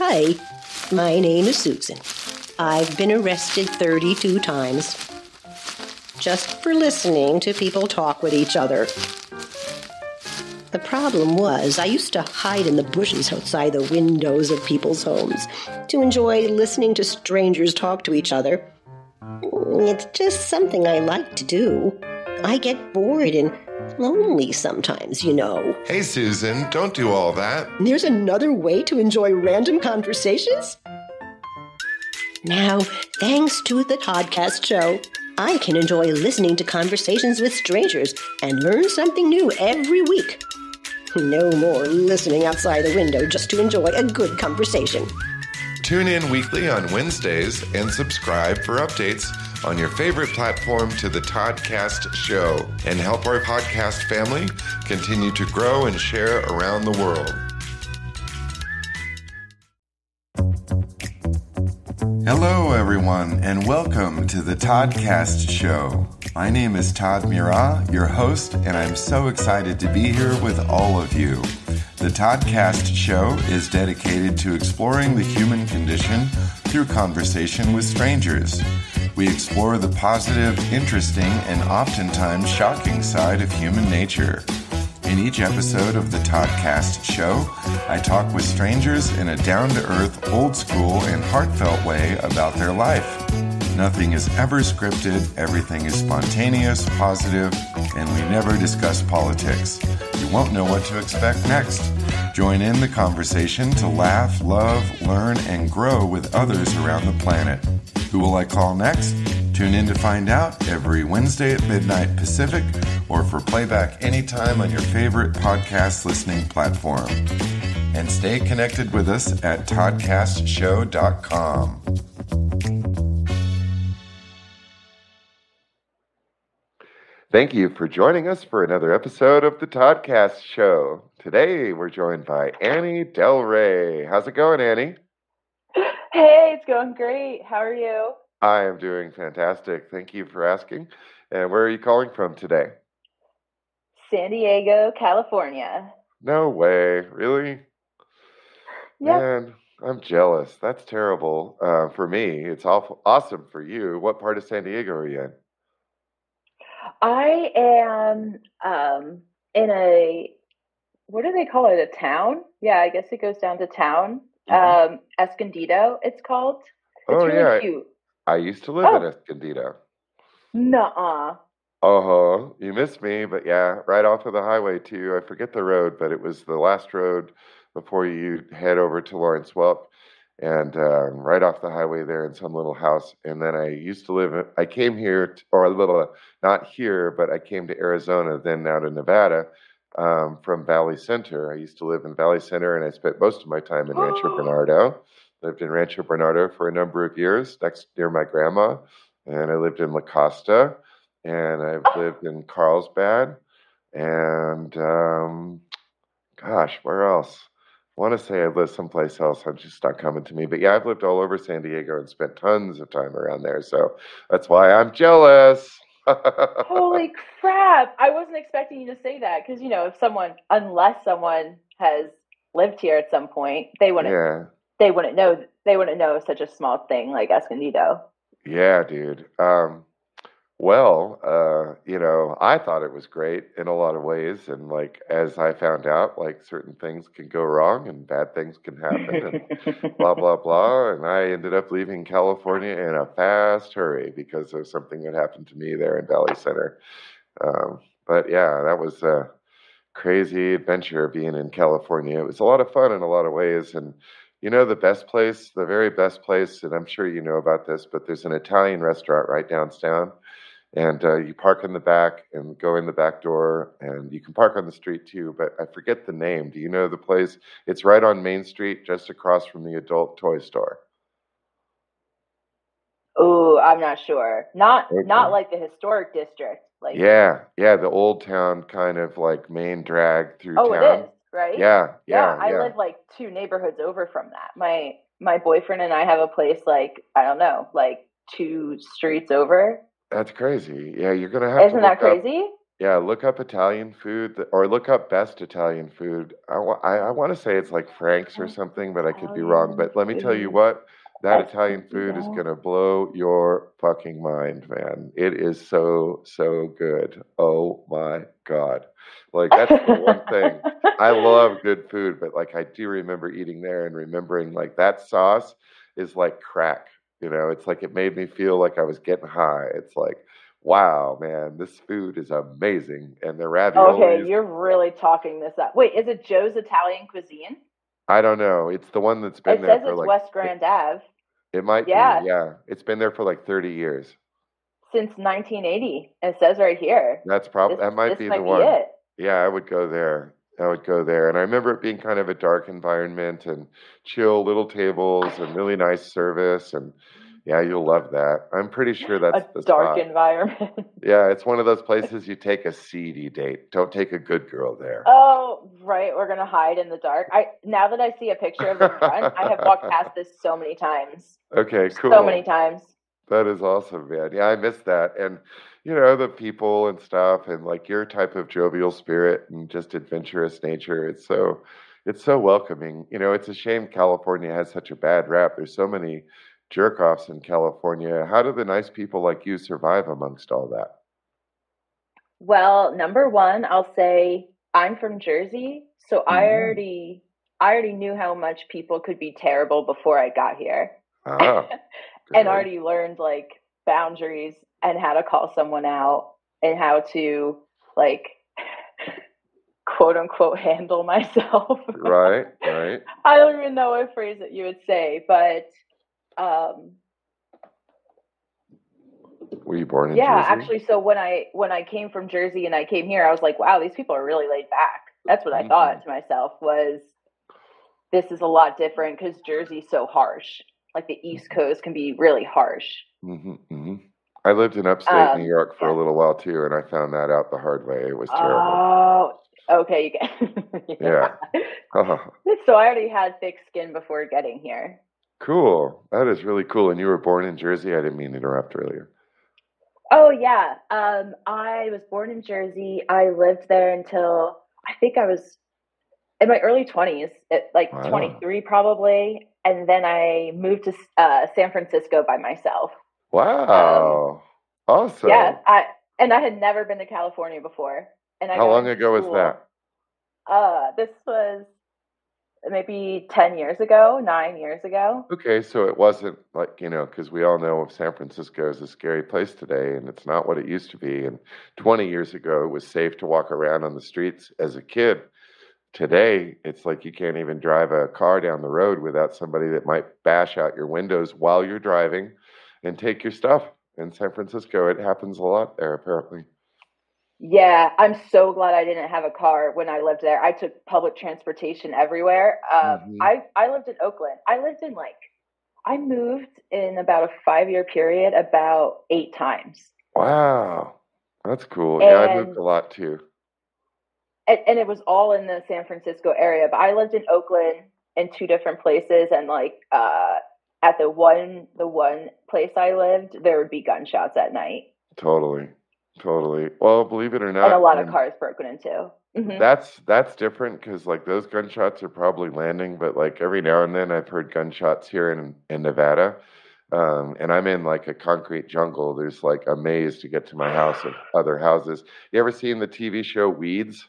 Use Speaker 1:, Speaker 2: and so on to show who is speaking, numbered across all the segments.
Speaker 1: Hi, my name is Susan. I've been arrested 32 times just for listening to people talk with each other. The problem was, I used to hide in the bushes outside the windows of people's homes to enjoy listening to strangers talk to each other. It's just something I like to do. I get bored and lonely sometimes, you know.
Speaker 2: Hey, Susan, don't do all that.
Speaker 1: There's another way to enjoy random conversations? Now, thanks to the Toddcast show, I can enjoy listening to conversations with strangers and learn something new every week. No more listening outside the window just to enjoy a good conversation.
Speaker 2: Tune in weekly on Wednesdays and subscribe for updates on your favorite platform to the Toddcast show and help our podcast family continue to grow and share around the world. Hello, everyone, and welcome to the Toddcast Show. My name is Todd Murat, your host, and I'm so excited to be here with all of you. The Toddcast Show is dedicated to exploring the human condition through conversation with strangers. We explore the positive, interesting, and oftentimes shocking side of human nature. In each episode of the Toddcast show, I talk with strangers in a down to earth, old school, and heartfelt way about their life. Nothing is ever scripted, everything is spontaneous, positive, and we never discuss politics. You won't know what to expect next. Join in the conversation to laugh, love, learn, and grow with others around the planet. Who will I call next? Tune in to find out every Wednesday at midnight Pacific or for playback anytime on your favorite podcast listening platform. And stay connected with us at toddcastshow.com. Thank you for joining us for another episode of the Toddcast Show. Today we're joined by Annie Delre. How's it going, Annie?
Speaker 3: Hey, it's going great. How are you?
Speaker 2: I am doing fantastic. Thank you for asking. And where are you calling from today?
Speaker 3: San Diego, California.
Speaker 2: No way. Really?
Speaker 3: Yep.
Speaker 2: Man, I'm jealous. That's terrible uh, for me. It's awful, awesome for you. What part of San Diego are you in?
Speaker 3: I am um, in a what do they call it? A town? Yeah, I guess it goes down to town.
Speaker 2: Mhm.
Speaker 3: Um, Escondido, it's called. It's
Speaker 2: Oh,
Speaker 3: really
Speaker 2: yeah.
Speaker 3: cute.
Speaker 2: I used to live in
Speaker 3: Oh.
Speaker 2: Escondido.
Speaker 3: Nuh-uh.
Speaker 2: Uh huh. You missed me, but yeah, right off of the highway too. I forget the road, but it was the last road before you head over to Lawrence Welk, and um, right off the highway there in some little house. And then I used to live. I came here, t or a little, not here, but I came to Arizona, then now to Nevada um, from Valley Center. I used to live in Valley Center, and I spent most of my time in Rancho Bernardo. Lived in Rancho Bernardo for a number of years, next near my grandma, and I lived in La Costa and I've lived in Carlsbad, and um, gosh, where else? I want to say I've lived someplace else. I'm just not coming to me. But yeah, I've lived all over San Diego and spent tons of time around there. So that's why I'm jealous.
Speaker 3: Holy crap. I wasn't expecting you to say that because, you know, if someone, unless someone has lived here at some point, they wouldn't,
Speaker 2: yeah,
Speaker 3: they wouldn't know, they wouldn't know such a small thing like Escondido.
Speaker 2: yeah, dude. Um, well, uh, you know, I thought it was great in a lot of ways, and like as I found out, like certain things can go wrong and bad things can happen, and blah blah blah and i ended up leaving california in a fast hurry because of something that happened to me there in valley center. Um, but yeah that was a crazy adventure being in california. It was a lot of fun in a lot of ways and you know the best place the very best place and i'm sure you know about this but there's an italian restaurant right downtown and uh, you park in the back and go in the back door and you can park on the street too but i forget the name do you know the place it's right on main street just across from the adult toy store
Speaker 3: Oh, I'm not sure. Not
Speaker 2: Okay.
Speaker 3: not like the historic district. Like
Speaker 2: yeah yeah the old town kind of like main drag through
Speaker 3: oh,
Speaker 2: town
Speaker 3: it is right.
Speaker 2: yeah yeah
Speaker 3: I
Speaker 2: yeah
Speaker 3: live like two neighborhoods over from that. My my boyfriend and I have a place like I don't know, like two streets over.
Speaker 2: That's crazy yeah you're gonna have
Speaker 3: Isn't
Speaker 2: to
Speaker 3: that
Speaker 2: look up-
Speaker 3: crazy?
Speaker 2: Yeah, look up Italian food or look up best Italian food. I, I, I want to say it's like Frank's or oh, something, but I could be wrong. But let me tell you what, that Italian food is going to blow your fucking mind, man. It is so, so good. Oh my God. Like, that's the one thing. I love good food, but like I do remember eating there and remembering like that sauce is like crack. You know, it's like it made me feel like I was getting high. It's like, wow, man, this food is amazing. And the raviolis,
Speaker 3: Okay, you're really talking this up. Wait, is it Joe's Italian Cuisine?
Speaker 2: I don't know. It's the one that's been
Speaker 3: It
Speaker 2: there
Speaker 3: says
Speaker 2: for
Speaker 3: it's
Speaker 2: like
Speaker 3: West Grand Ave
Speaker 2: it might
Speaker 3: Yeah.
Speaker 2: be, yeah. It's been there for like 30 years.
Speaker 3: since 1980. It says right here.
Speaker 2: That's probably that might be the one.
Speaker 3: it.
Speaker 2: Yeah, I would go there. I would go there. And I remember it being kind of a dark environment and chill little tables and really nice service. And yeah, you'll love that. I'm pretty sure that's
Speaker 3: A
Speaker 2: the
Speaker 3: dark
Speaker 2: spot.
Speaker 3: environment.
Speaker 2: Yeah, it's one of those places you take a seedy date. Don't take a good girl there.
Speaker 3: oh, right. We're gonna hide in the dark. I now that I see a picture of the front, I have walked past this so many times.
Speaker 2: Okay, cool.
Speaker 3: So many times.
Speaker 2: That is awesome, man. Yeah, I missed that. And, you know, the people and stuff and like your type of jovial spirit and just adventurous nature. It's so, it's so welcoming. You know, it's a shame California has such a bad rap. There's so many jerk offs in California. How do the nice people like you survive amongst all that?
Speaker 3: Well, number one, I'll say I'm from Jersey, so I
Speaker 2: Mhm.
Speaker 3: already I already knew how much people could be terrible before I got here.
Speaker 2: Ah,
Speaker 3: and already learned like boundaries and how to call someone out and how to like quote unquote handle myself.
Speaker 2: Right, right.
Speaker 3: I don't even know what phrase that you would say, but um
Speaker 2: Were you born in
Speaker 3: yeah,
Speaker 2: Jersey?
Speaker 3: actually so when I when I came from Jersey and I came here, I was like, wow, these people are really laid back. That's what I
Speaker 2: Mhm.
Speaker 3: thought to myself was this is a lot different because Jersey's so harsh. Like the East
Speaker 2: Mm-hmm.
Speaker 3: Coast can be really harsh.
Speaker 2: hmm hmm I lived in upstate
Speaker 3: Um,
Speaker 2: New York for a little while too, and I found that out the hard way. It was terrible.
Speaker 3: Oh, okay. You get,
Speaker 2: Yeah.
Speaker 3: So I already had thick skin before getting here.
Speaker 2: Cool. That is really cool. And you were born in Jersey? I didn't mean to interrupt earlier.
Speaker 3: Oh yeah. Um, I was born in Jersey. I lived there until I think I was in my early twenties, like
Speaker 2: Wow.
Speaker 3: twenty three probably, and then I moved to uh, San Francisco by myself.
Speaker 2: Wow. awesome.
Speaker 3: Um, yeah, I and I had never been to California before. And I
Speaker 2: How long ago was that?
Speaker 3: Uh, this was maybe ten years ago, nine years ago.
Speaker 2: Okay, so it wasn't like, you know, because we all know San Francisco is a scary place today and it's not what it used to be. And 20 years ago, it was safe to walk around on the streets as a kid. Today, it's like you can't even drive a car down the road without somebody that might bash out your windows while you're driving and take your stuff. In San Francisco, it happens a lot there, apparently.
Speaker 3: Yeah, I'm so glad I didn't have a car when I lived there. I took public transportation everywhere. Um,
Speaker 2: Mhm.
Speaker 3: I I lived in Oakland. I lived in like I moved in about a five year period about eight times,
Speaker 2: Wow, that's cool. Yeah, I moved a lot too.
Speaker 3: and, and it was all in the San Francisco area. But I lived in Oakland in two different places, and like uh, at the one the one place I lived, there would be gunshots at night
Speaker 2: Totally, totally. Well, believe it or not,
Speaker 3: and a lot of cars broken into. Mhm.
Speaker 2: that's that's different because like those gunshots are probably landing, but like every now and then I've heard gunshots here in in Nevada, um, and I'm in like a concrete jungle. There's like a maze to get to my house of other houses. You ever seen the TV show Weeds?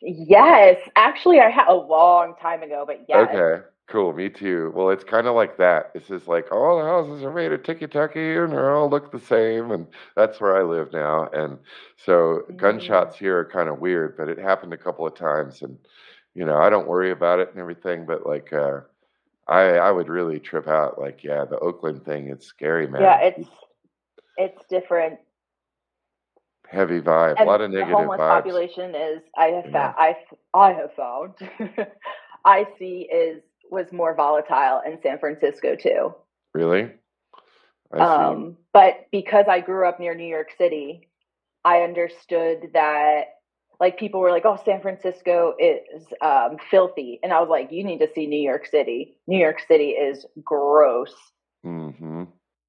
Speaker 3: Yes, actually, I had a long time ago, but yes.
Speaker 2: Okay, cool. Me too. Well, it's kind of like that. It's just like all the houses are made of ticky tacky and they all look the same, and that's where I live now. And so
Speaker 3: Mm.
Speaker 2: gunshots here are kind of weird, but it happened a couple of times, and you know I don't worry about it and everything, but like uh, I I would really trip out. Like yeah, the Oakland thing is scary, man.
Speaker 3: Yeah, it's it's different.
Speaker 2: heavy vibe, a lot of negative
Speaker 3: homeless
Speaker 2: vibes.
Speaker 3: population is I have
Speaker 2: Yeah.
Speaker 3: found I I have found I see is was more volatile in San Francisco too.
Speaker 2: Really?
Speaker 3: Um, but because I grew up near New York City, I understood that like people were like, "Oh, San Francisco is um, filthy," and I was like, "You need to see New York City. New York City is gross."
Speaker 2: hmm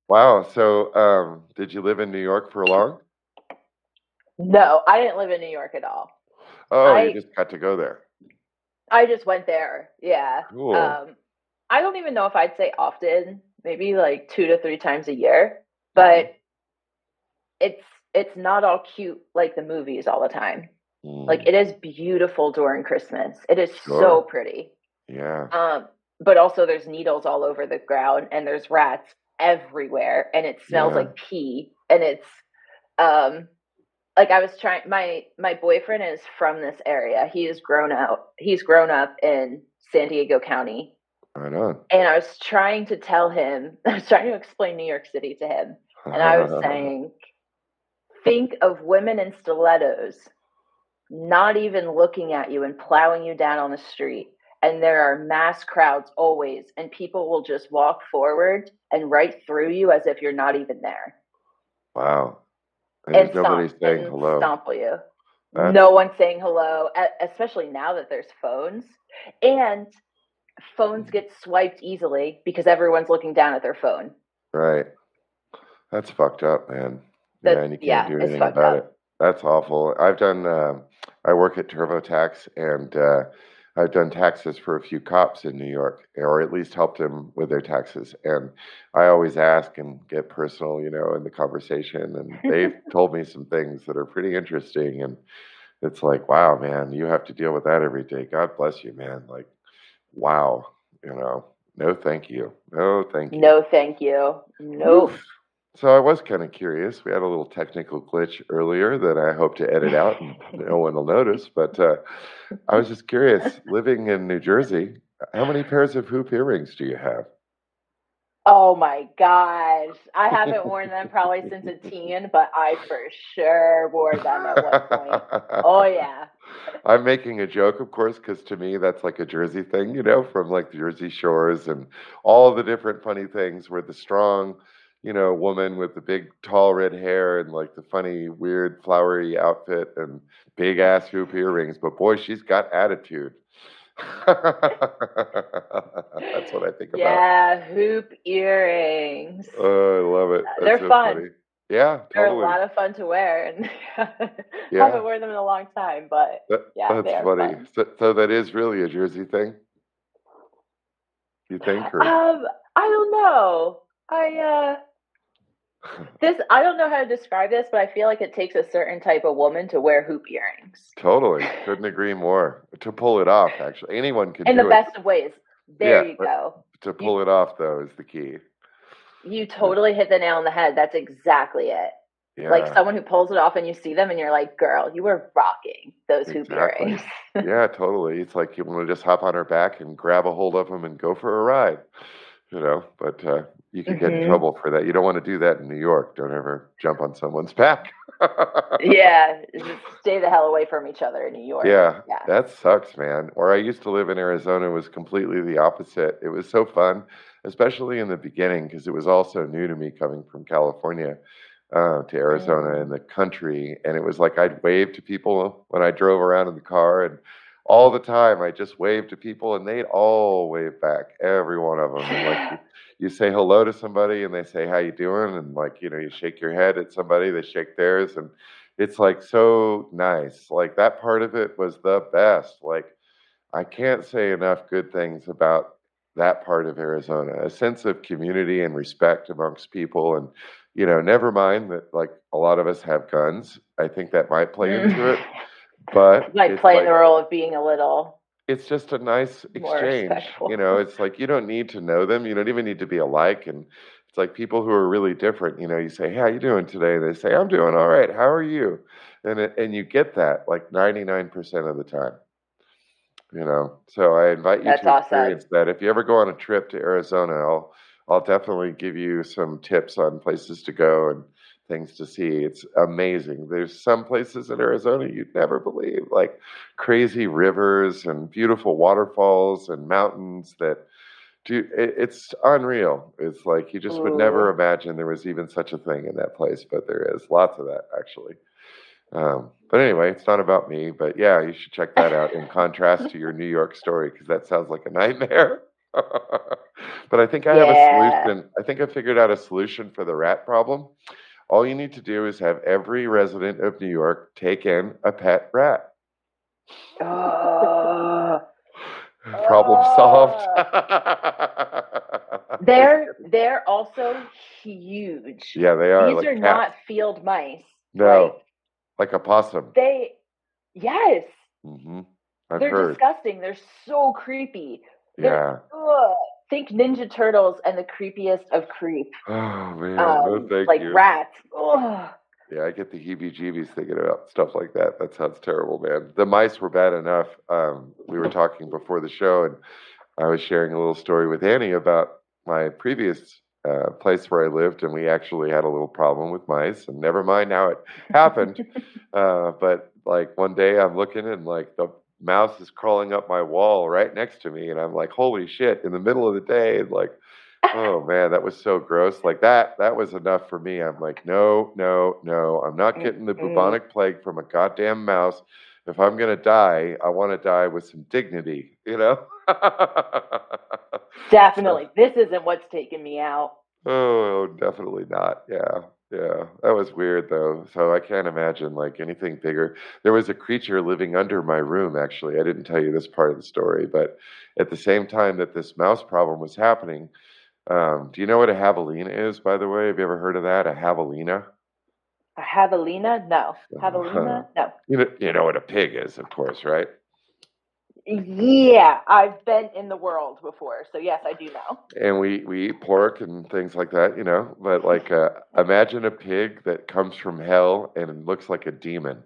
Speaker 2: Wow. So, um, did you live in New York for long?
Speaker 3: No, I didn't live in New York at all.
Speaker 2: Oh,
Speaker 3: I-
Speaker 2: you just got to go there.
Speaker 3: I just went there. Yeah.
Speaker 2: Cool.
Speaker 3: Um, I don't even know if I'd say often, maybe like two to three times a year, but it's it's not all cute like the movies all the time.
Speaker 2: Mm,
Speaker 3: Like it is beautiful during Christmas. It is so pretty.
Speaker 2: yeah.
Speaker 3: Um, but also there's needles all over the ground and there's rats everywhere and it smells
Speaker 2: Yeah.
Speaker 3: like pee and it's um like I was trying my my boyfriend is from this area. He is grown out. He's grown up in San Diego County.
Speaker 2: Right on.
Speaker 3: And I was trying to tell him, I was trying to explain New York City to him. And I was saying, think of women in stilettos not even looking at you and plowing you down on the street. And there are mass crowds always, and people will just walk forward and right through you as if you're not even there.
Speaker 2: wow. And
Speaker 3: And
Speaker 2: there's nobody
Speaker 3: stomp,
Speaker 2: saying hello.
Speaker 3: stomple you.
Speaker 2: That's-
Speaker 3: No one's saying hello, especially now that there's phones. And phones get swiped easily because everyone's looking down at their phone.
Speaker 2: Right. That's fucked up, man.
Speaker 3: That-
Speaker 2: yeah, and you can't
Speaker 3: yeah,
Speaker 2: do anything about
Speaker 3: up.
Speaker 2: it. That's awful. I've done. um I work at TurboTax, and uh, I've done taxes for a few cops in New York, or at least helped them with their taxes. And I always ask and get personal, you know, in the conversation. And they've told me some things that are pretty interesting. And it's like, wow, man, you have to deal with that every day. God bless you, man. Like, wow, you know, no, thank you, no, thank you.
Speaker 3: No, thank you. Nope.
Speaker 2: Oof. So I was kind of curious. We had a little technical glitch earlier that I hope to edit out and no one will notice. But uh, I was just curious. Living in New Jersey, how many pairs of hoop earrings do you have?
Speaker 3: Oh my gosh. I haven't worn them probably since a teen, but I for sure wore them at one point. Oh, yeah.
Speaker 2: I'm making a joke, of course, because to me that's like a Jersey thing, you know, from like the Jersey Shores and all the different funny things where the strong, you know, woman with the big tall red hair and like the funny weird flowery outfit and big ass hoop earrings, but boy, she's got attitude. that's what I think about.
Speaker 3: Yeah, hoop earrings.
Speaker 2: Oh, I love it. That's
Speaker 3: They're
Speaker 2: so
Speaker 3: fun.
Speaker 2: funny. Yeah,
Speaker 3: They're a lot of fun to wear, and
Speaker 2: Yeah.
Speaker 3: haven't worn them in a long time, but
Speaker 2: That-
Speaker 3: yeah,
Speaker 2: that's funny.
Speaker 3: fun.
Speaker 2: So, so that is really a Jersey thing. You think? Or?
Speaker 3: um, I don't know. I uh, this I don't know how to describe this, but I feel like it takes a certain type of woman to wear hoop earrings
Speaker 2: Totally. Couldn't agree more. To pull it off, actually. Anyone can
Speaker 3: in the
Speaker 2: it.
Speaker 3: best of ways. There
Speaker 2: Yeah,
Speaker 3: you go.
Speaker 2: To pull it off, though, is the key.
Speaker 3: You totally hit the nail on the head. That's exactly it.
Speaker 2: Yeah.
Speaker 3: Like someone who pulls it off and you see them and you're like, girl, you were rocking those hoop
Speaker 2: Exactly.
Speaker 3: earrings.
Speaker 2: yeah, totally. It's like you want to just hop on her back and grab a hold of them and go for a ride. You know, but uh, you can get in
Speaker 3: Mhm.
Speaker 2: trouble for that. You don't want to do that in New York. Don't ever jump on someone's back.
Speaker 3: yeah, just stay the hell away from each other in New York.
Speaker 2: Yeah,
Speaker 3: Yeah.
Speaker 2: that sucks, man. Where I used to live in Arizona was completely the opposite. It was so fun, especially in the beginning, because it was all so new to me coming from California uh, to Arizona in the country. And it was like I'd wave to people when I drove around in the car, and all the time I just waved to people, and they'd all wave back, every one of them. And like you, you say hello to somebody, and they say, "How you doing?" And like you know, you shake your head at somebody, they shake theirs, and it's like so nice. Like that part of it was the best. Like I can't say enough good things about that part of Arizona. A sense of community and respect amongst people and you know, never mind that like a lot of us have guns. I think that might play into it. Mm. But
Speaker 3: Like playing
Speaker 2: like-
Speaker 3: the role of being a little.
Speaker 2: it's just a nice exchange. You know, it's like you don't need to know them. You don't even need to be alike. And it's like people who are really different. You know, you say, "Hey, how are you doing today?" And they say, "I'm doing all right. How are you?" And it, and you get that like 99% of the time. You know, so I invite you
Speaker 3: That's
Speaker 2: to
Speaker 3: awesome.
Speaker 2: experience that. If you ever go on a trip to Arizona, I'll I'll definitely give you some tips on places to go and things to see. It's amazing. There's some places in Arizona you'd never believe, like crazy rivers and beautiful waterfalls and mountains that do it, it's unreal. It's like you just would never imagine there was even such a thing in that place, but there is lots of that actually. Um, but anyway, it's not about me. But yeah, you should check that out in contrast to your New York story because that sounds like a nightmare. but I think I have a solution. I think I figured out a solution for the rat problem. All you need to do is have every resident of New York take in a pet rat.
Speaker 3: Uh,
Speaker 2: Problem solved.
Speaker 3: they're they're also huge.
Speaker 2: yeah, they are.
Speaker 3: These
Speaker 2: like
Speaker 3: are not field mice.
Speaker 2: no,
Speaker 3: right?
Speaker 2: like a possum.
Speaker 3: They yes,
Speaker 2: hmm I've
Speaker 3: they're
Speaker 2: heard.
Speaker 3: disgusting. They're so creepy.
Speaker 2: Yeah.
Speaker 3: They're, ugh. Think Ninja Turtles and the creepiest of creep.
Speaker 2: Oh man, no
Speaker 3: Um,
Speaker 2: thank
Speaker 3: like
Speaker 2: you.
Speaker 3: rats. Ugh.
Speaker 2: Yeah, I get the heebie-jeebies thinking about stuff like that. That sounds terrible, man. The mice were bad enough. Um, we were talking before the show, and I was sharing a little story with Annie about my previous uh, place where I lived, and we actually had a little problem with mice. And never mind how it happened, uh, but like one day I'm looking, and like the mouse is crawling up my wall right next to me, and I'm like, "Holy shit!" In the middle of the day, like oh man, that was so gross. Like that, that was enough for me. I'm like, no, no, no. I'm not mm, getting the
Speaker 3: mm.
Speaker 2: bubonic plague from a goddamn mouse. If I'm gonna die, I want to die with some dignity, you know.
Speaker 3: Definitely. This isn't what's taking me out.
Speaker 2: oh, definitely not. Yeah, yeah. That was weird though. So I can't imagine like anything bigger. There was a creature living under my room. Actually, I didn't tell you this part of the story, but at the same time that this mouse problem was happening. Um, do you know what a javelina is, by the way? Have you ever heard of that? A javelina?
Speaker 3: A javelina? No. Javelina? No.
Speaker 2: You know, you know what a pig is, of course, right?
Speaker 3: Yeah, I've been in the world before, so yes, I do know.
Speaker 2: And we, we eat pork and things like that, you know. But like, uh, imagine a pig that comes from hell and looks like a demon.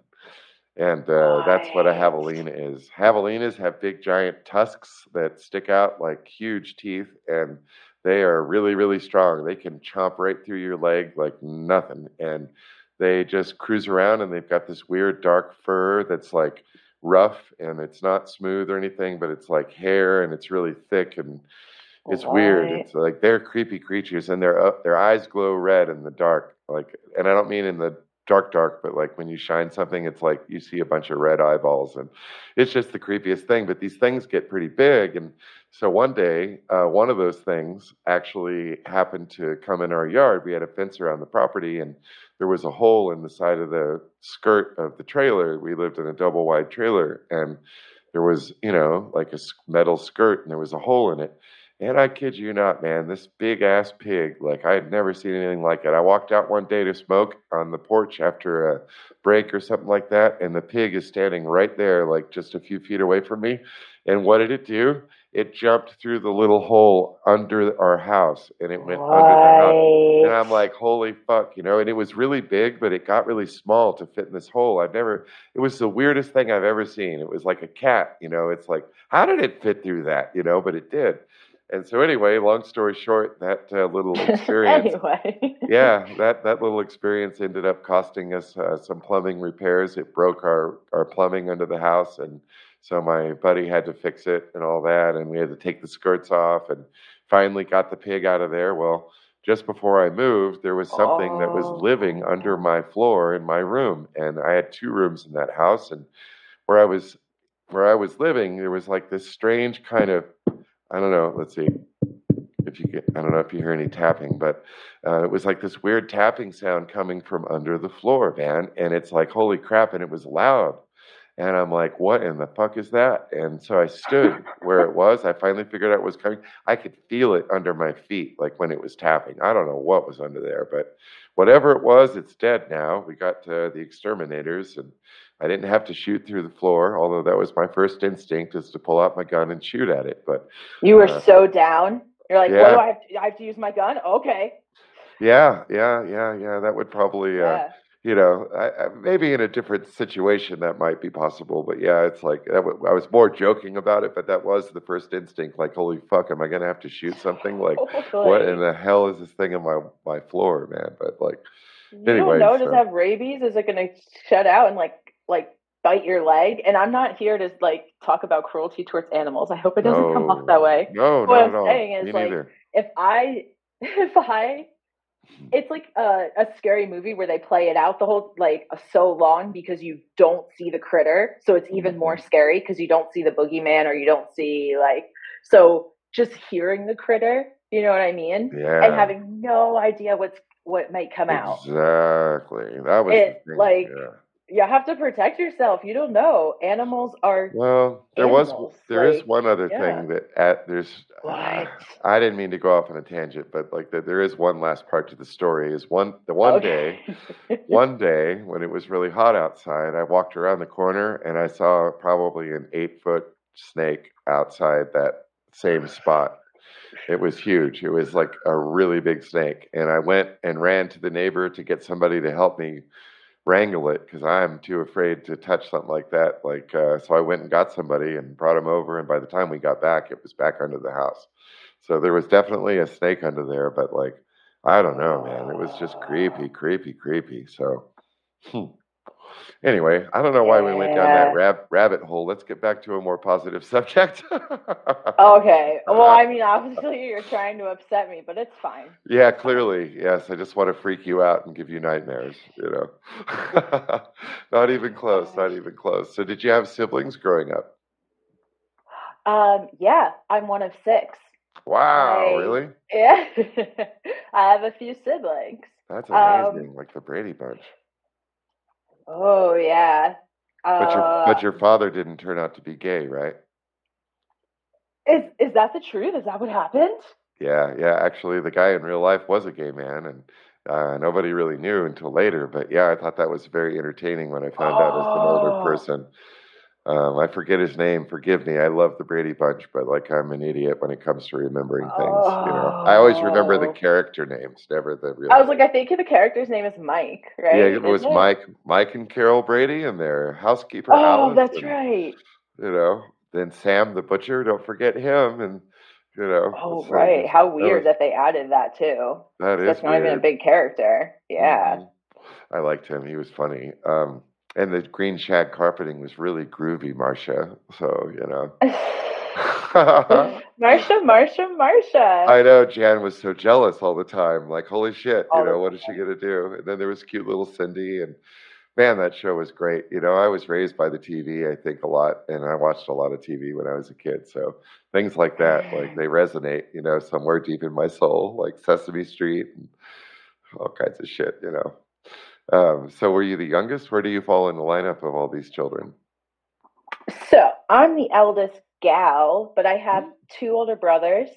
Speaker 2: And uh, that's what a
Speaker 3: Right.
Speaker 2: javelina is. Javelinas have big, giant tusks that stick out like huge teeth, and they are really, really strong. They can chomp right through your leg like nothing. And they just cruise around, and they've got this weird dark fur that's like rough, and it's not smooth or anything, but it's like hair, and it's really thick, and it's weird. It's like they're creepy creatures, and their uh, their eyes glow red in the dark. Like, and I don't mean in the dark, dark, but like when you shine something, it's like you see a bunch of red eyeballs, and it's just the creepiest thing. But these things get pretty big, and so one day, uh, one of those things actually happened to come in our yard. We had a fence around the property, and there was a hole in the side of the skirt of the trailer. We lived in a double wide trailer, and there was, you know, like a metal skirt, and there was a hole in it. And I kid you not, man, this big ass pig, like I had never seen anything like it. I walked out one day to smoke on the porch after a break or something like that, and the pig is standing right there, like just a few feet away from me. And what did it do? It jumped through the little hole under our house, and it went under the house. And I'm like, holy fuck, you know, and it was really big, but it got really small to fit in this hole. I've never, it was the weirdest thing I've ever seen. It was like a cat, you know, it's like, how did it fit through that, you know, but it did. And so, anyway, long story short, that uh, little experience,
Speaker 3: anyway.
Speaker 2: yeah, that, that little experience ended up costing us uh, some plumbing repairs. It broke our, our plumbing under the house. And so my buddy had to fix it and all that. And we had to take the skirts off and finally got the pig out of there. Well, just before I moved, there was something that was
Speaker 3: Oh.
Speaker 2: living under my floor in my room. And I had two rooms in that house. And where I was, where I was living, there was like this strange kind of, I don't know, let's see if you get, I don't know if you hear any tapping, but uh, it was like this weird tapping sound coming from under the floor, man. And it's like, holy crap. And it was loud. And I'm like, what in the fuck is that? And so I stood where it was. I finally figured out what was coming. I could feel it under my feet, like when it was tapping. I don't know what was under there, but whatever it was, it's dead now. We got uh, the exterminators, and I didn't have to shoot through the floor, although that was my first instinct is to pull out my gun and shoot at it. But
Speaker 3: You were
Speaker 2: Uh,
Speaker 3: so down. You're like, what do I have to I have to use my gun? Okay.
Speaker 2: yeah, yeah, yeah, yeah, that would probably. Uh,
Speaker 3: Yeah.
Speaker 2: You know, I, I, maybe in a different situation that might be possible. But yeah, it's like I was more joking about it, but that was the first instinct. Like, holy fuck, am I gonna have to shoot something? Like, what in the hell is this thing on my my floor, man? But like,
Speaker 3: You
Speaker 2: anyway,
Speaker 3: don't know. Does it have rabies? Is it going to shut out and like like bite your leg? And I'm not here to like talk about cruelty towards animals. I hope it doesn't come off that way.
Speaker 2: No,
Speaker 3: What
Speaker 2: not
Speaker 3: I'm
Speaker 2: at all.
Speaker 3: saying is,
Speaker 2: Me
Speaker 3: like,
Speaker 2: neither.
Speaker 3: If I if I it's like a, a scary movie where they play it out the whole like so long because you don't see the critter, so it's even more
Speaker 2: Mm-hmm.
Speaker 3: scary because you don't see the boogeyman or you don't see like so just hearing the critter, you know what I mean?
Speaker 2: Yeah.
Speaker 3: and having no idea what's what might come out.
Speaker 2: Exactly. That was
Speaker 3: It, like,
Speaker 2: yeah.
Speaker 3: You have to protect yourself. You don't know. Animals are
Speaker 2: Well, there was
Speaker 3: animals,
Speaker 2: there is
Speaker 3: like,
Speaker 2: one other
Speaker 3: yeah.
Speaker 2: thing that at there's
Speaker 3: What?
Speaker 2: I didn't mean to go off on a tangent, but like that there is one last part to the story is one the one day one day when it was really hot outside, I walked around the corner and I saw probably an eight foot snake outside that same spot. It was huge. It was like a really big snake. And I went and ran to the neighbor to get somebody to help me wrangle it because I'm too afraid to touch something like that. Like, uh, so I went and got somebody and brought him over. And by the time we got back, it was back under the house. So there was definitely a snake under there, but like, I don't know, man. It was just creepy, creepy, creepy. So, hmm. Anyway, I don't know why we went down that rab- rabbit hole. Let's get back to a more positive subject.
Speaker 3: okay. Well, I mean, obviously you're trying to upset me, but it's fine.
Speaker 2: Yeah, clearly. Yes, I just want to freak you out and give you nightmares, you know. not even close, not even close. So, did you have siblings growing up?
Speaker 3: Um, yeah, I'm one of six.
Speaker 2: Wow,
Speaker 3: I-
Speaker 2: really?
Speaker 3: Yeah, I have a few siblings.
Speaker 2: That's
Speaker 3: Um,
Speaker 2: amazing. like the Brady Bunch.
Speaker 3: Oh yeah.
Speaker 2: But your
Speaker 3: Uh,
Speaker 2: but your father didn't turn out to be gay, right?
Speaker 3: is is that the truth? Is that what happened?
Speaker 2: Yeah, yeah. Actually, the guy in real life was a gay man, and uh, nobody really knew until later. But yeah, I thought that was very entertaining when I found out as an older
Speaker 3: Oh.
Speaker 2: person. Um, I forget his name. Forgive me. I love the Brady Bunch, but like I'm an idiot when it comes to remembering things. You know, I always remember the
Speaker 3: Oh.
Speaker 2: character names, never the real.
Speaker 3: I was like, I think the character's name is Mike, right?
Speaker 2: yeah, it was
Speaker 3: Isn't
Speaker 2: Mike, Mike and Carol Brady, and their housekeeper.
Speaker 3: Oh,
Speaker 2: Alice,
Speaker 3: that's
Speaker 2: and,
Speaker 3: right.
Speaker 2: You know, then Sam the butcher. Don't forget him, and you know.
Speaker 3: Oh,
Speaker 2: so
Speaker 3: right. How
Speaker 2: that
Speaker 3: weird
Speaker 2: was-
Speaker 3: that they added that too.
Speaker 2: That is
Speaker 3: That's not even a big character. Yeah.
Speaker 2: Mhm. I liked him. He was funny. Um, and the green shag carpeting was really groovy, Marcia. So, you know.
Speaker 3: Marcia, Marcia, Marcia.
Speaker 2: I know Jan was so jealous all the time. Like, holy shit, you
Speaker 3: All the
Speaker 2: know, what is she going to do? And then there was cute little Cindy. And man, that show was great. You know, I was raised by the TV, I think, a lot. And I watched a lot of TV when I was a kid. So things like that, like they resonate, you know, somewhere deep in my soul, like Sesame Street and all kinds of shit, you know. Um, so were you the youngest? Where do you fall in the lineup of all these children?
Speaker 3: So I'm the eldest gal, but I have two older brothers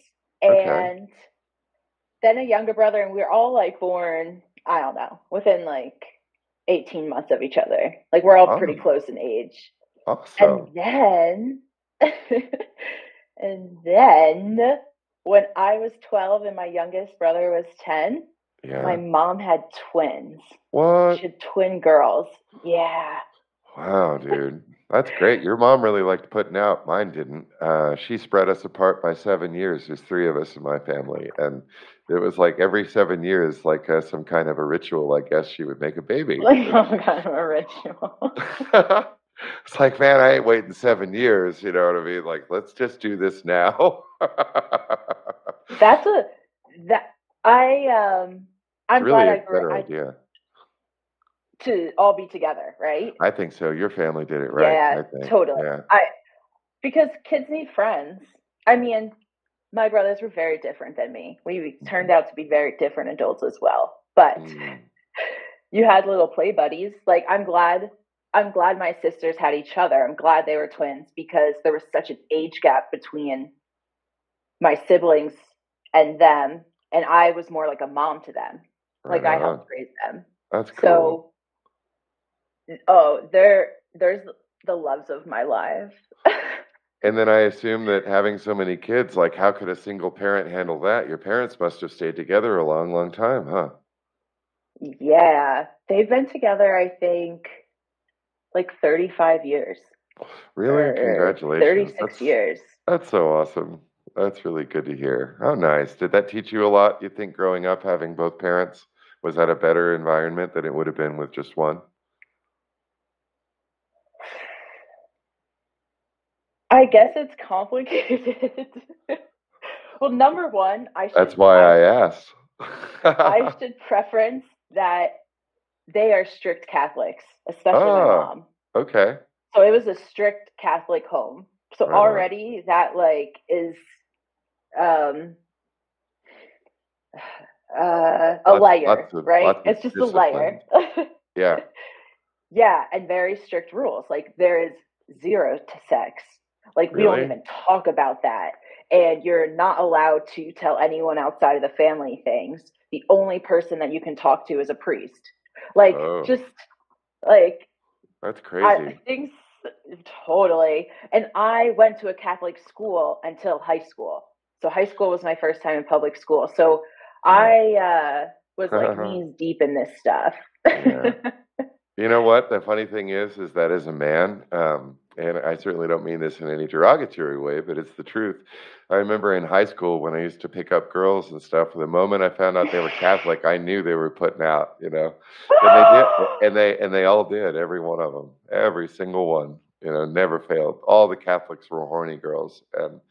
Speaker 2: Okay.
Speaker 3: and then a younger brother, and we we're all like born, I don't know, within like 18 months of each other. Like we're all pretty
Speaker 2: Oh.
Speaker 3: close in age.
Speaker 2: Awesome.
Speaker 3: And then, and then when I was 12 and my youngest brother was 10,
Speaker 2: yeah.
Speaker 3: my mom had twins.
Speaker 2: what?
Speaker 3: She had twin girls. Yeah.
Speaker 2: Wow, dude. That's great. Your mom really liked putting out. Mine didn't. Uh, she spread us apart by seven years. There's three of us in my family. And it was like every seven years, like uh, some kind of a ritual, I guess she would make a baby.
Speaker 3: Like some kind of a ritual.
Speaker 2: it's like, man, I ain't waiting seven years. You know what I mean? Like, let's just do this now.
Speaker 3: That's a that I um I'm
Speaker 2: really
Speaker 3: glad
Speaker 2: a
Speaker 3: I
Speaker 2: better
Speaker 3: I,
Speaker 2: idea.
Speaker 3: to all be together, right?
Speaker 2: I think so. Your family did it right.
Speaker 3: Yeah,
Speaker 2: I think.
Speaker 3: totally.
Speaker 2: Yeah.
Speaker 3: I because kids need friends. I mean, my brothers were very different than me. We turned out to be very different adults as well. But
Speaker 2: Mm.
Speaker 3: you had little play buddies. Like I'm glad I'm glad my sisters had each other. I'm glad they were twins because there was such an age gap between my siblings and them and I was more like a mom to them. Like I helped raise them.
Speaker 2: That's cool.
Speaker 3: So oh, there there's the loves of my life.
Speaker 2: And then I assume that having so many kids, like how could a single parent handle that? Your parents must have stayed together a long, long time, huh?
Speaker 3: yeah, they've been together I think like 35 years.
Speaker 2: Really?
Speaker 3: or
Speaker 2: Congratulations.
Speaker 3: 36
Speaker 2: That's,
Speaker 3: years.
Speaker 2: That's so awesome. That's really good to hear. How nice. Did that teach you a lot, you think, growing up, having both parents? Was that a better environment than it would have been with just one?
Speaker 3: I guess it's complicated. well, number one, I should
Speaker 2: That's why I asked.
Speaker 3: I should preference that they are strict Catholics, especially my
Speaker 2: Oh.
Speaker 3: mom.
Speaker 2: okay.
Speaker 3: So it was a strict Catholic home. So
Speaker 2: Right
Speaker 3: already that like is um uh, a
Speaker 2: Lots-
Speaker 3: layer,
Speaker 2: lots of-
Speaker 3: right? It's just a layer.
Speaker 2: Yeah.
Speaker 3: yeah, and very strict rules. Like there is zero to sex. Like we don't even talk about that. And you're not allowed to tell anyone outside of the family things. The only person that you can talk to is a priest. Like
Speaker 2: Oh.
Speaker 3: just like
Speaker 2: That's
Speaker 3: I,
Speaker 2: crazy.
Speaker 3: things totally. And I went to a Catholic school until high school. So high school was my first time in public school. So I uh, was like knees deep in this stuff.
Speaker 2: Yeah. You know what? The funny thing is, is that as a man, um, and I certainly don't mean this in any derogatory way, but it's the truth. I remember in high school when I used to pick up girls and stuff. The moment I found out they were Catholic, I knew they were putting out. You know, and they did, and they and they all did. Every one of them, every single one. You know, never failed. All the Catholics were horny girls, and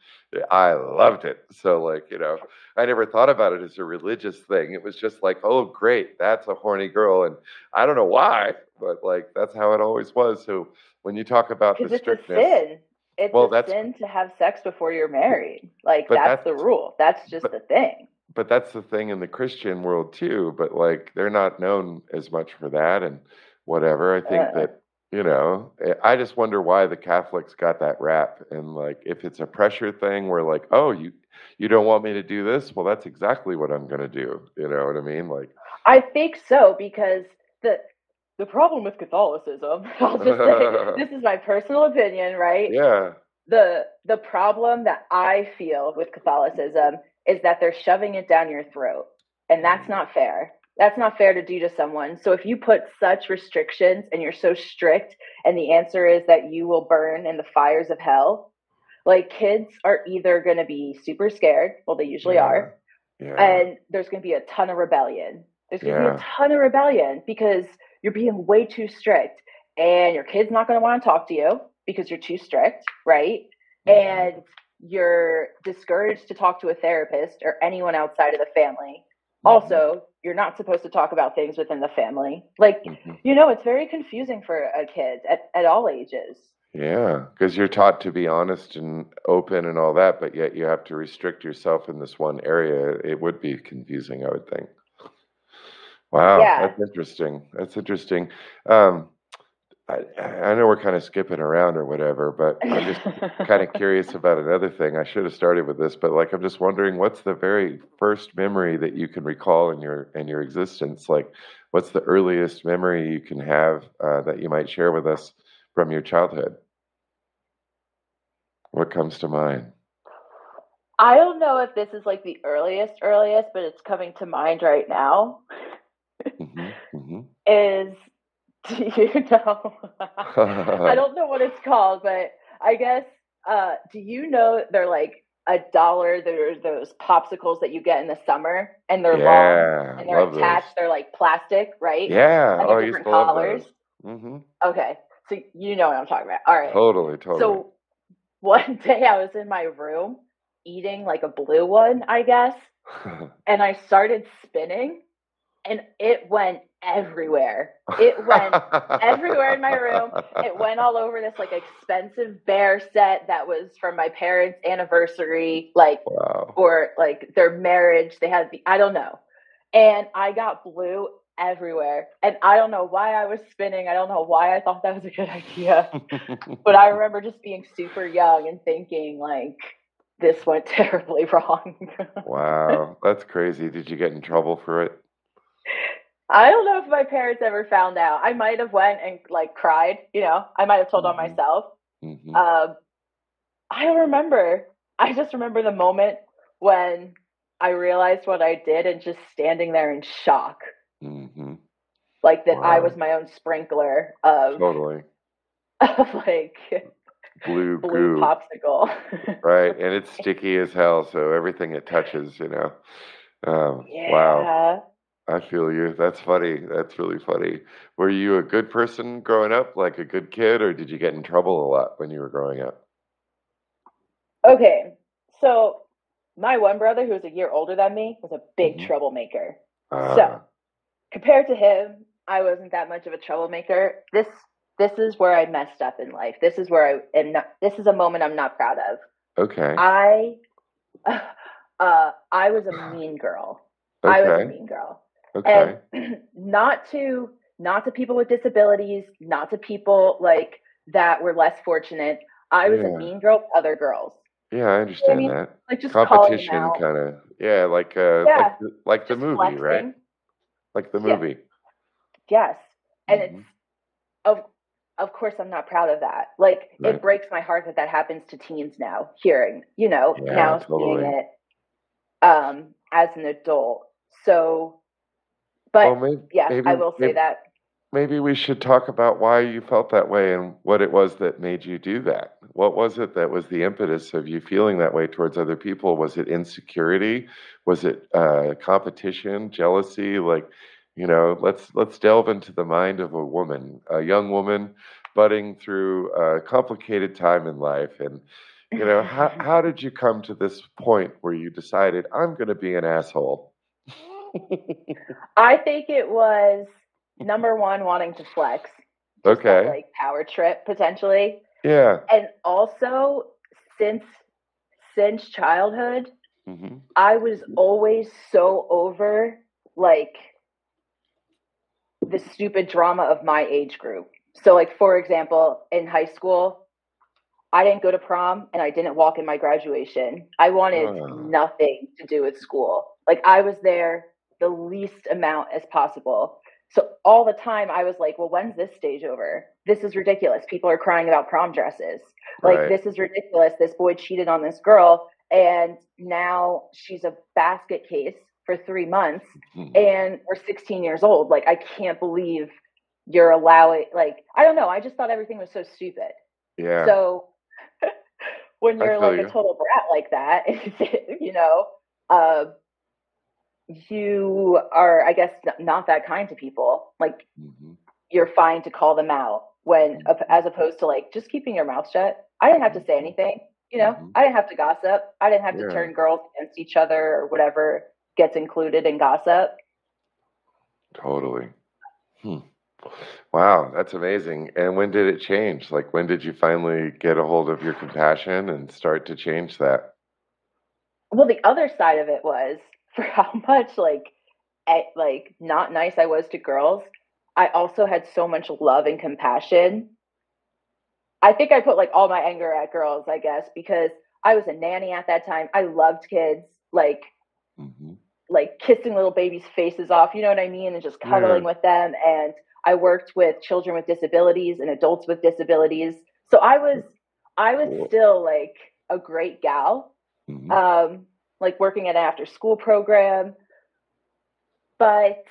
Speaker 2: I loved it. So, like, you know, I never thought about it as a religious thing. It was just like, oh, great, that's a horny girl, and I don't know why, but like that's how it always was. So when you talk about the
Speaker 3: Because it's a
Speaker 2: strictness,
Speaker 3: sin. It's
Speaker 2: Well,
Speaker 3: a
Speaker 2: that's-
Speaker 3: sin to have sex before you're married. Like
Speaker 2: But
Speaker 3: that's, the rule. That's just
Speaker 2: but-
Speaker 3: the thing.
Speaker 2: but that's the thing in the Christian world too. But like they're not known as much for that and whatever. I think
Speaker 3: Uh.
Speaker 2: that you know, eh, I just wonder why the Catholics got that rap. And like, if it's a pressure thing, where like, oh, you you don't want me to do this, well, that's exactly what I'm gonna do. You know what I mean? Like,
Speaker 3: I think so because the the problem with Catholicism, I'll just say this is my personal opinion, right?
Speaker 2: yeah,
Speaker 3: The the problem that I feel with Catholicism is that they're shoving it down your throat. And that's not fair. That's not fair to do to someone. So if you put such restrictions and you're so strict and the answer is that you will burn in the fires of hell, like kids are either going to be super scared, well they usually
Speaker 2: Yeah.
Speaker 3: are,
Speaker 2: yeah,
Speaker 3: and there's going to be a ton of rebellion. There's going to
Speaker 2: Yeah.
Speaker 3: be a ton of rebellion because you're being way too strict, and your kid's not going to want to talk to you because you're too strict, right? And you're discouraged to talk to a therapist or anyone outside of the family.
Speaker 2: Mm-hmm.
Speaker 3: Also, you're not supposed to talk about things within the family. Like,
Speaker 2: Mhm.
Speaker 3: you know, it's very confusing for a kid at, at all ages.
Speaker 2: Yeah, because you're taught to be honest and open and all that, but yet you have to restrict yourself in this one area. It would be confusing, I would think. Wow,
Speaker 3: Yeah.
Speaker 2: that's interesting. That's interesting. Um, I, I know we're kind of skipping around or whatever, but I'm just kind of curious about another thing. I should have started with this, but like I'm just wondering, what's the very first memory that you can recall in your in your existence? Like, what's the earliest memory you can have uh, that you might share with us from your childhood? What comes to mind?
Speaker 3: I don't know if this is like the earliest, earliest, but it's coming to mind right now.
Speaker 2: hmm hmm
Speaker 3: Is do you know? I don't know what it's called, but I guess uh, do you know they're like a dollar? There's those popsicles that you get in the summer, and they're long and they're attached. They're like plastic, right?
Speaker 2: Yeah, oh, used
Speaker 3: different
Speaker 2: to love
Speaker 3: colors.
Speaker 2: those. hmm
Speaker 3: Okay, so you know what I'm talking about. All right.
Speaker 2: Totally, totally.
Speaker 3: So one day I was in my room eating like a blue one, I guess, and I started spinning, and it went everywhere. It went everywhere in my room. It went all over this like expensive bear set that was from my parents' anniversary, like
Speaker 2: Wow.
Speaker 3: or like their marriage. They had the I don't know. And I got blue everywhere. And I don't know why I was spinning. I don't know why I thought that was a good idea. But I remember just being super young and thinking like this went terribly wrong.
Speaker 2: wow, that's crazy. Did you get in trouble for it?
Speaker 3: I don't know if my parents ever found out. I might have went and like cried, you know. I might have told on
Speaker 2: Mhm.
Speaker 3: myself.
Speaker 2: hmm
Speaker 3: Um, I don't remember. I just remember the moment when I realized what I did and just standing there in shock,
Speaker 2: hmm
Speaker 3: like that I was my own sprinkler of,
Speaker 2: Totally.
Speaker 3: of like
Speaker 2: Blue
Speaker 3: blue
Speaker 2: goo.
Speaker 3: popsicle.
Speaker 2: Right, and it's sticky as hell, so everything it touches, you know. Um,
Speaker 3: yeah.
Speaker 2: Wow, I feel you. That's funny. That's really funny. Were you a good person growing up, like a good kid, or did you get in trouble a lot when you were growing up?
Speaker 3: Okay, so my one brother, who was a year older than me, was a big
Speaker 2: Mhm.
Speaker 3: troublemaker.
Speaker 2: Ah,
Speaker 3: So compared to him, I wasn't that much of a troublemaker. This this is where I messed up in life. This is where I am not. This is a moment I'm not proud of.
Speaker 2: okay.
Speaker 3: I uh, I was a mean girl. I was a mean girl.
Speaker 2: Okay.
Speaker 3: And not to not to people with disabilities, not to people like that were less fortunate. I was
Speaker 2: Yeah.
Speaker 3: a mean girl to other girls.
Speaker 2: Yeah, I understand
Speaker 3: mean?
Speaker 2: that.
Speaker 3: Like just
Speaker 2: Competition kind of. Yeah, like uh
Speaker 3: Yeah.
Speaker 2: like the, like the movie,
Speaker 3: flexing.
Speaker 2: right? Like the movie.
Speaker 3: Yes. And
Speaker 2: Mhm.
Speaker 3: it's of of course I'm not proud of that. Like
Speaker 2: Right.
Speaker 3: it breaks my heart that that happens to teens now, hearing, you know,
Speaker 2: Yeah,
Speaker 3: now
Speaker 2: totally.
Speaker 3: seeing it um as an adult. So but
Speaker 2: well, maybe,
Speaker 3: yeah,
Speaker 2: maybe,
Speaker 3: I will say
Speaker 2: maybe,
Speaker 3: that.
Speaker 2: maybe we should talk about why you felt that way and what it was that made you do that. What was it that was the impetus of you feeling that way towards other people? Was it insecurity? Was it uh, competition, jealousy? Like, you know, let's let's delve into the mind of a woman, a young woman, budding through a complicated time in life, and you know, how how did you come to this point where you decided I'm going to be an asshole?
Speaker 3: I think it was number one wanting to flex. that,
Speaker 2: okay.
Speaker 3: like power trip potentially.
Speaker 2: Yeah.
Speaker 3: And also since since childhood,
Speaker 2: hmm
Speaker 3: I was always so over like the stupid drama of my age group. So like for example, in high school, I didn't go to prom and I didn't walk in my graduation. I wanted
Speaker 2: Ah.
Speaker 3: nothing to do with school. Like I was there the least amount as possible. So all the time I was like, well, when's this stage over? This is ridiculous. People are crying about prom dresses. Like
Speaker 2: Right.
Speaker 3: this is ridiculous. This boy cheated on this girl and now she's a basket case for 3 months
Speaker 2: Mhm.
Speaker 3: and we're 16 years old. Like I can't believe you're allowing like I don't know. I just thought everything was so stupid.
Speaker 2: Yeah.
Speaker 3: So when you're like
Speaker 2: you.
Speaker 3: a total brat like that, you know, uh, you are, I guess, not that kind to people. Like
Speaker 2: Mhm.
Speaker 3: you're fine to call them out when,
Speaker 2: Mhm.
Speaker 3: as opposed to like just keeping your mouth shut. I didn't have to say anything. You know,
Speaker 2: Mhm.
Speaker 3: I didn't have to gossip. I didn't have
Speaker 2: Yeah.
Speaker 3: to turn girls against each other or whatever gets included in gossip.
Speaker 2: Totally. Hmm. Wow, that's amazing. And when did it change? Like, when did you finally get a hold of your compassion and start to change that?
Speaker 3: Well, the other side of it was for how much like eh, like not nice I was to girls. I also had so much love and compassion. I think I put like all my anger at girls, I guess, because I was a nanny at that time. I loved kids, like
Speaker 2: hmm
Speaker 3: like kissing little babies' faces off, you know what I mean, and just cuddling with them. And I worked with children with disabilities and adults with disabilities. So I was I was
Speaker 2: Cool.
Speaker 3: still like a great gal
Speaker 2: hmm
Speaker 3: um, like working at an after school program. But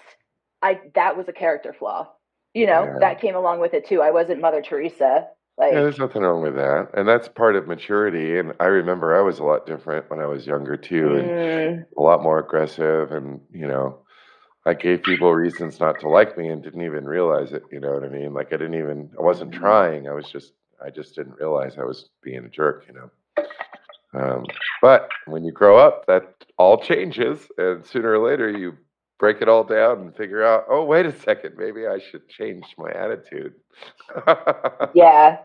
Speaker 3: I that was a character flaw. You know,
Speaker 2: Yeah.
Speaker 3: that came along with it too. I wasn't Mother Teresa. Like
Speaker 2: Yeah, there's nothing wrong with that. And that's part of maturity. And I remember I was a lot different when I was younger, too, and
Speaker 3: mm,
Speaker 2: a lot more aggressive. And, you know, I gave people reasons not to like me and didn't even realize it. You know what I mean? Like, I didn't even, I wasn't
Speaker 3: Mhm.
Speaker 2: trying. I was just, I just didn't realize I was being a jerk, you know? Um, but when you grow up, that all changes, and sooner or later you break it all down and figure out, oh, wait a second, maybe I should change my attitude.
Speaker 3: yeah,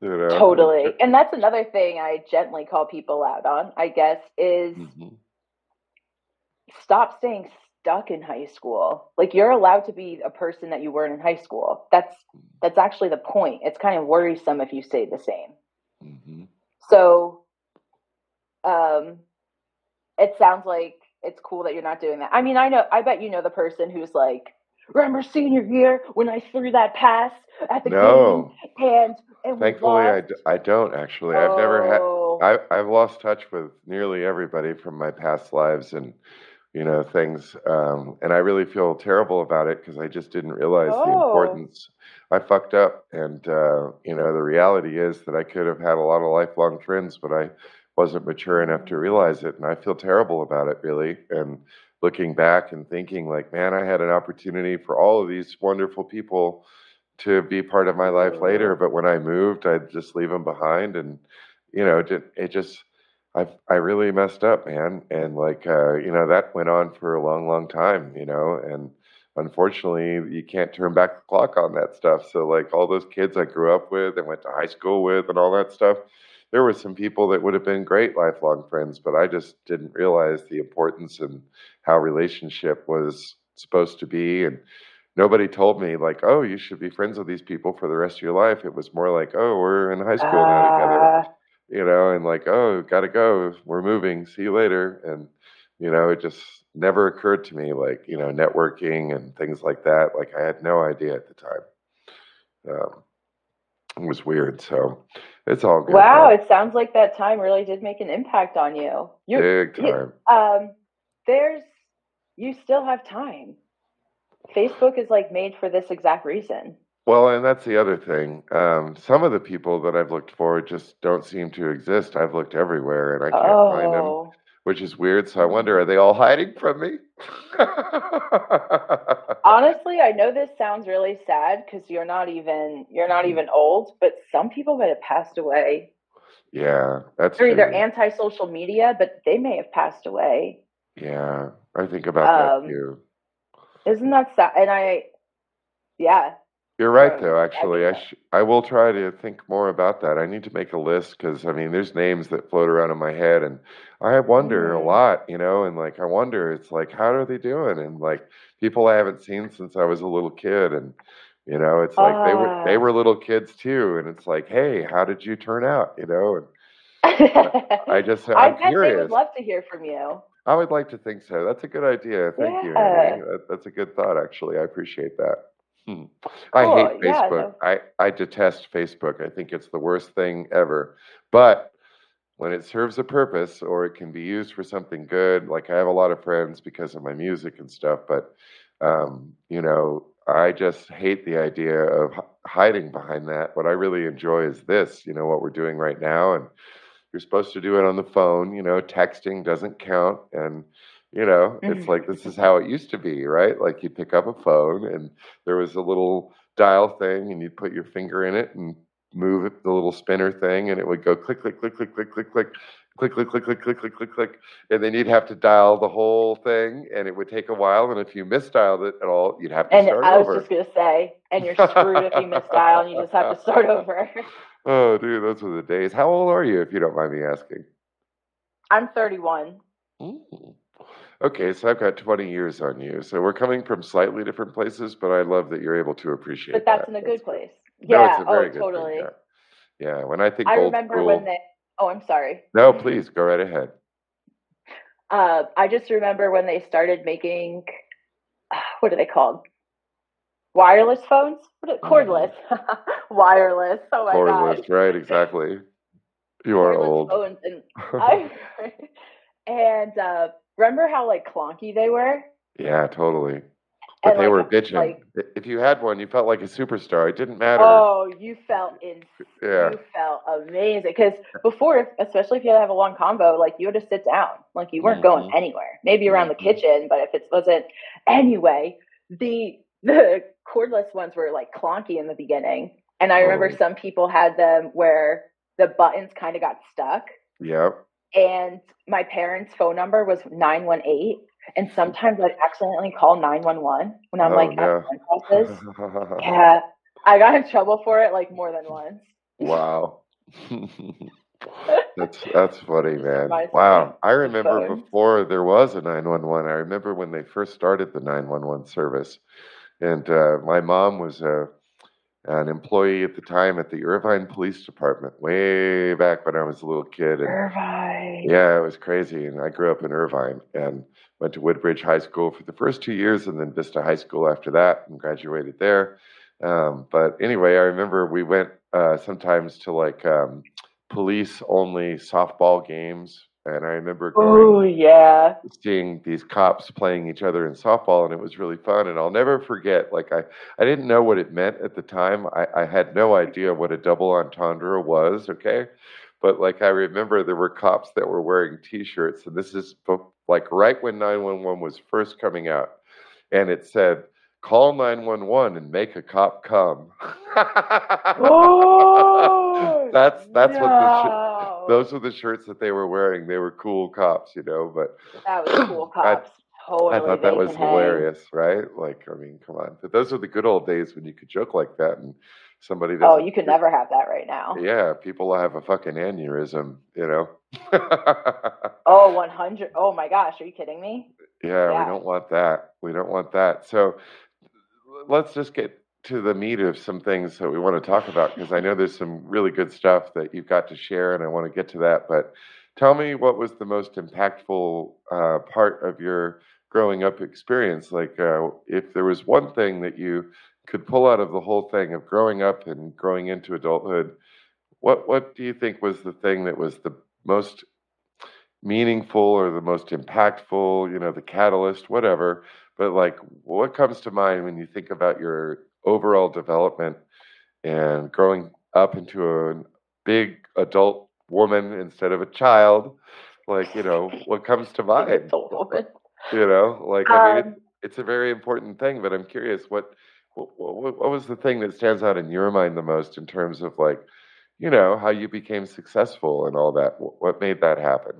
Speaker 2: you know?
Speaker 3: totally. And that's another thing I gently call people out on, I guess, is
Speaker 2: Mhm.
Speaker 3: stop staying stuck in high school. Like you're allowed to be a person that you weren't in high school. That's that's actually the point. It's kind of worrisome if you stay the same.
Speaker 2: Mhm.
Speaker 3: So, um, it sounds like it's cool that you're not doing that. I mean, I know, I bet you know the person who's like, remember senior year when I threw that pass at the
Speaker 2: No,
Speaker 3: game and and
Speaker 2: thankfully I,
Speaker 3: lost?
Speaker 2: don't actually. I've never had.
Speaker 3: Oh,
Speaker 2: I, I've lost touch with nearly everybody from my past lives and you know things, um, and I really feel terrible about it because I just didn't realize the
Speaker 3: Oh.
Speaker 2: importance. I fucked up, and uh, you know the reality is that I could have had a lot of lifelong friends, but I wasn't mature enough to realize it, and I feel terrible about it really. And looking back and thinking like, man, I had an opportunity for all of these wonderful people to be part of my life later, but when I moved, I'd just leave them behind, and you know, it, just I I really messed up, man, and like uh, you know that went on for a long, long time, you know, and unfortunately you can't turn back the clock on that stuff. So like all those kids I grew up with and went to high school with and all that stuff, there were some people that would have been great lifelong friends, but I just didn't realize the importance and how relationship was supposed to be. And nobody told me like, oh, you should be friends with these people for the rest of your life. It was more like, oh, we're in high school now together,
Speaker 3: Uh,
Speaker 2: you know, and like, oh, gotta go. We're moving. See you later. And you know, it just never occurred to me like, you know, networking and things like that. Like I had no idea at the time. Um, it was weird. So it's all good.
Speaker 3: wow, it sounds like that time really did make an impact on you. You're
Speaker 2: Big
Speaker 3: you-
Speaker 2: time.
Speaker 3: um there's you still have time. Facebook is like made for this exact reason.
Speaker 2: Well, and that's the other thing. Um, some of the people that I've looked for just don't seem to exist. I've looked everywhere and I can't find them,
Speaker 3: Oh.
Speaker 2: Which is weird. So I wonder, are they all hiding from me?
Speaker 3: Honestly, I know this sounds really sad because you're not even you're not even old, but some people that have passed away,
Speaker 2: yeah, that's
Speaker 3: they're either anti-social media, but they may have passed away.
Speaker 2: Yeah, I think about
Speaker 3: Um,
Speaker 2: that too.
Speaker 3: Isn't that sad? And I, yeah,
Speaker 2: You're right,
Speaker 3: um,
Speaker 2: though. Actually, I sh- I will try to think more about that. I need to make a list because I mean, there's names that float around in my head, and I wonder a
Speaker 3: Mhm.
Speaker 2: lot, you know, and like I wonder, it's like, how are they doing? And like people I haven't seen since I was a little kid, and you know, it's like they were they
Speaker 3: Ah.
Speaker 2: were little kids too, and it's like, hey, how did you turn out? You know, and I
Speaker 3: I
Speaker 2: just I'm
Speaker 3: they
Speaker 2: curious.
Speaker 3: would love to hear from you.
Speaker 2: I would like to think so. That's a good idea. Thank you,
Speaker 3: Yeah.
Speaker 2: That, that's a good thought, actually. I appreciate that. Hmm. I
Speaker 3: Cool.
Speaker 2: hate
Speaker 3: Yeah,
Speaker 2: Facebook.
Speaker 3: no.
Speaker 2: I, I detest Facebook. I think it's the worst thing ever. But when it serves a purpose or it can be used for something good, like I have a lot of friends because of my music and stuff, but, um, you know, I just hate the idea of hiding behind that. What I really enjoy is this, you know, what we're doing right now. And you're supposed to do it on the phone, you know, texting doesn't count. And, you know, it's like this is how it used to be, right? Like you pick up a phone and there was a little dial thing and you'd put your finger in it and move it, the little spinner thing, and it would go click, click, click, click, click, click, click. Click, click, click, click, click, click, click, click, and then you'd have to dial the whole thing, and it would take a while. And if you misdialed it at all, you'd have to
Speaker 3: And
Speaker 2: start
Speaker 3: I was
Speaker 2: over.
Speaker 3: just gonna say, and you're screwed if you misdial and you just have to start over.
Speaker 2: Oh, dude, those were the days. How old are you, if you don't mind me asking?
Speaker 3: I'm 31.
Speaker 2: Mm. Okay, so I've got 20 years on you. So we're coming from slightly different places, but I love that you're able to appreciate
Speaker 3: But that's
Speaker 2: that.
Speaker 3: in a good place.
Speaker 2: No,
Speaker 3: Yeah,
Speaker 2: very
Speaker 3: oh totally.
Speaker 2: thing. Yeah. yeah, when I think
Speaker 3: I remember
Speaker 2: school.
Speaker 3: when they oh I'm sorry.
Speaker 2: No, please go right ahead.
Speaker 3: Uh, I just remember when they started making what are they called? Wireless phones? What are, cordless. Wireless. Oh my
Speaker 2: Cordless,
Speaker 3: god.
Speaker 2: right? Exactly. You are old.
Speaker 3: and I and uh remember how like clunky they were?
Speaker 2: yeah, totally. But
Speaker 3: And,
Speaker 2: they
Speaker 3: like,
Speaker 2: were bitching.
Speaker 3: like-
Speaker 2: if you had one, you felt like a superstar. It didn't matter.
Speaker 3: Oh, you felt in
Speaker 2: yeah.
Speaker 3: you felt amazing because before, especially if you had to have a long combo, like you had to sit down, like you weren't going
Speaker 2: Mhm.
Speaker 3: anywhere. Maybe around
Speaker 2: Mhm.
Speaker 3: the kitchen, but if it wasn't anyway, the the cordless ones were like clunky in the beginning, and I remember
Speaker 2: Oh.
Speaker 3: some people had them where the buttons kind of got stuck,
Speaker 2: Yep.
Speaker 3: And my parents' phone number was nine one eight. And sometimes I'd accidentally call 911 when I'm
Speaker 2: Oh,
Speaker 3: like
Speaker 2: no.
Speaker 3: at my. Yeah, I got in trouble for it like more than once.
Speaker 2: Wow. that's that's funny, man. Wow. I remember
Speaker 3: phones.
Speaker 2: before there was a 911. I remember when they first started the 911 service. And uh, my mom was a an employee at the time at the Irvine Police Department, way back when I was a little kid. And
Speaker 3: Irvine.
Speaker 2: yeah, it was crazy. And I grew up in Irvine and went to Woodbridge High School for the first two years and then Vista High School after that and graduated there. Um, but anyway, I remember we went uh, sometimes to like um, police only softball games. And I remember
Speaker 3: Oh yeah.
Speaker 2: seeing these cops playing each other in softball, and it was really fun. And I'll never forget, like, I, I didn't know what it meant at the time. I, I had no idea what a double entendre was, okay? But like I remember there were cops that were wearing T-shirts, and this is like right when 911 was first coming out, and it said, "Call 911 and make a cop come."
Speaker 3: Oh,
Speaker 2: that's that's what the sh-
Speaker 3: no.
Speaker 2: Those were the shirts that they were wearing. They were cool cops, you know. But
Speaker 3: that was cool cops. totally.
Speaker 2: I thought that was
Speaker 3: hang.
Speaker 2: hilarious, right? Like, I mean, come on. But those are the good old days when you could joke like that and somebody.
Speaker 3: Oh, you could never have that right now.
Speaker 2: Yeah, people have a fucking aneurysm, you know?
Speaker 3: Oh, 100. Oh my gosh, are you kidding me?
Speaker 2: Yeah,
Speaker 3: Yeah.
Speaker 2: we don't want that. We don't want that. So let's just get to the meat of some things that we want to talk about because I know there's some really good stuff that you've got to share, and I want to get to that. But tell me what was the most impactful uh, part of your growing up experience? Like, uh, if there was one thing that you could pull out of the whole thing of growing up and growing into adulthood, what what do you think was the thing that was the most meaningful or the most impactful, you know, the catalyst, whatever. But like, what comes to mind when you think about your overall development and growing up into a big adult woman instead of a child? Like, you know, what comes to mind?
Speaker 3: Adult woman.
Speaker 2: You know, like, I mean,
Speaker 3: Um,
Speaker 2: it's, it's a very important thing, but I'm curious what, what, what, was the thing that stands out in your mind the most in terms of like, you know, how you became successful and all that? What what made that happen?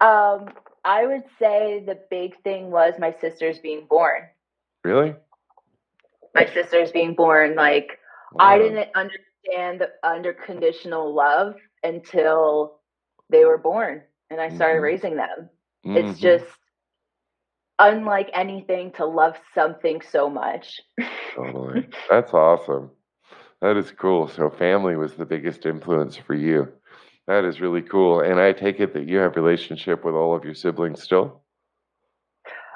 Speaker 3: Um, I would say the big thing was my sisters being born.
Speaker 2: Really?
Speaker 3: My sisters being born, like I didn't understand the unconditional love until they were born and I started
Speaker 2: Mhm.
Speaker 3: raising them. It's
Speaker 2: Mhm.
Speaker 3: just unlike anything to love something so much.
Speaker 2: Totally. That's awesome. That is cool. So family was the biggest influence for you. That is really cool. And I take it that you have relationship with all of your siblings still?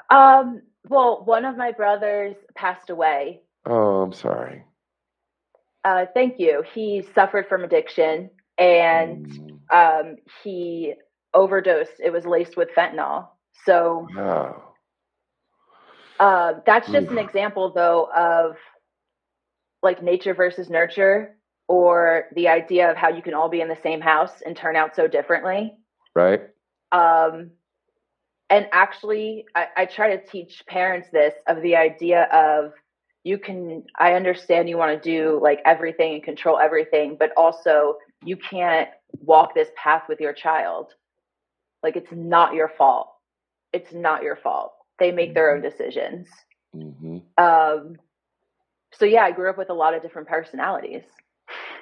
Speaker 3: Um, well, one of my brothers passed away.
Speaker 2: Oh, I'm sorry.
Speaker 3: Uh, thank you. He suffered from addiction and
Speaker 2: Mm,
Speaker 3: um, he overdosed. It was laced with fentanyl. So uh, that's just an example, though, of like nature versus nurture, or the idea of how you can all be in the same house and turn out so differently.
Speaker 2: Right?
Speaker 3: Um, and actually, I, I try to teach parents this of the idea of you can, I understand you want to do like everything and control everything, but also you can't walk this path with your child. Like it's not your fault. It's not your fault. They make their own decisions.
Speaker 2: hmm
Speaker 3: Um, so yeah, I grew up with a lot of different personalities.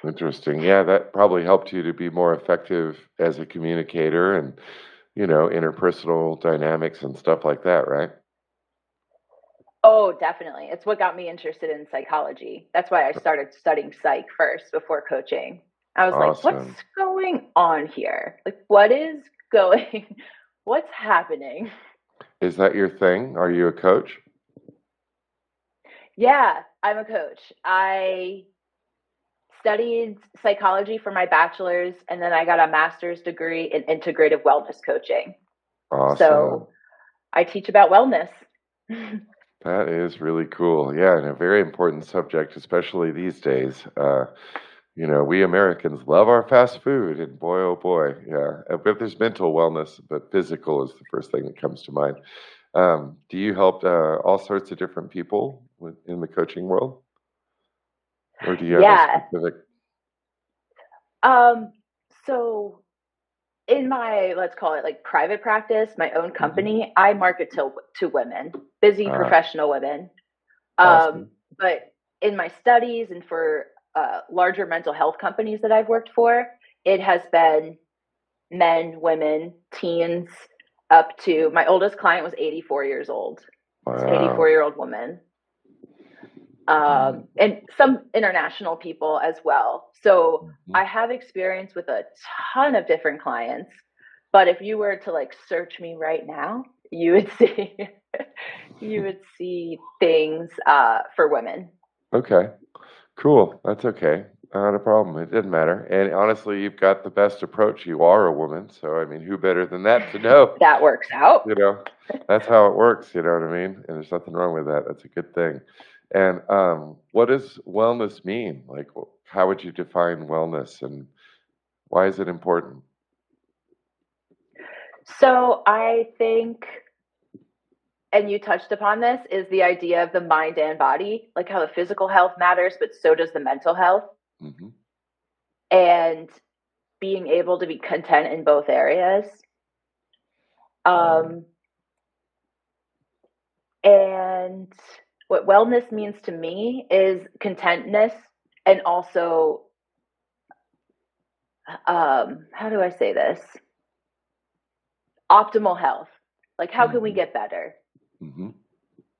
Speaker 2: Interesting. Yeah, that probably helped you to be more effective as a communicator and, you know, interpersonal dynamics and stuff like that, right?
Speaker 3: Oh, definitely. It's what got me interested in psychology. That's why I started studying psych first before coaching. I was like, what's going on here? Like, what is going, what's happening?
Speaker 2: Is that your thing? Are you a coach?
Speaker 3: Yeah, I'm a coach. I studied psychology for my bachelor's, and then I got a master's degree in integrative wellness coaching.
Speaker 2: Awesome.
Speaker 3: So I teach about wellness.
Speaker 2: That is really cool. Yeah, and a very important subject, especially these days. Uh, you know, we Americans love our fast food, and boy, oh boy, yeah. Uh, But there's mental wellness, but physical is the first thing that comes to mind. Um, do you help uh, all sorts of different people with, in the coaching world, or do you have
Speaker 3: Yeah.
Speaker 2: a specific?
Speaker 3: Um, so in my let's call it like private practice, my own company, I market to to women, busy
Speaker 2: Ah.
Speaker 3: professional women. Um,
Speaker 2: Awesome.
Speaker 3: but in my studies and for uh, larger mental health companies that I've worked for, it has been men, women, teens, up to my oldest client was 84 years old.
Speaker 2: Wow.
Speaker 3: 84 year old woman. Um, and some international people as well. So
Speaker 2: Mhm.
Speaker 3: I have experience with a ton of different clients, but if you were to like search me right now, you would see you would see things uh, for women.
Speaker 2: Okay. Cool. That's okay. Not a problem. It didn't matter. And honestly, you've got the best approach. You are a woman, so I mean, who better than that to know?
Speaker 3: That works out.
Speaker 2: you know that's how it works you know what i mean and there's nothing wrong with that that's a good thing and um, what does wellness mean like how would you define wellness and why is it important
Speaker 3: So I think, and you touched upon this, is the idea of the mind and body, like how the physical health matters, but so does the mental health.
Speaker 2: hmm
Speaker 3: and being able to be content in both areas. Um, And what wellness means to me is contentness and also um, how do I say this? Optimal health. Like, how can we
Speaker 2: Mhm.
Speaker 3: get better?
Speaker 2: hmm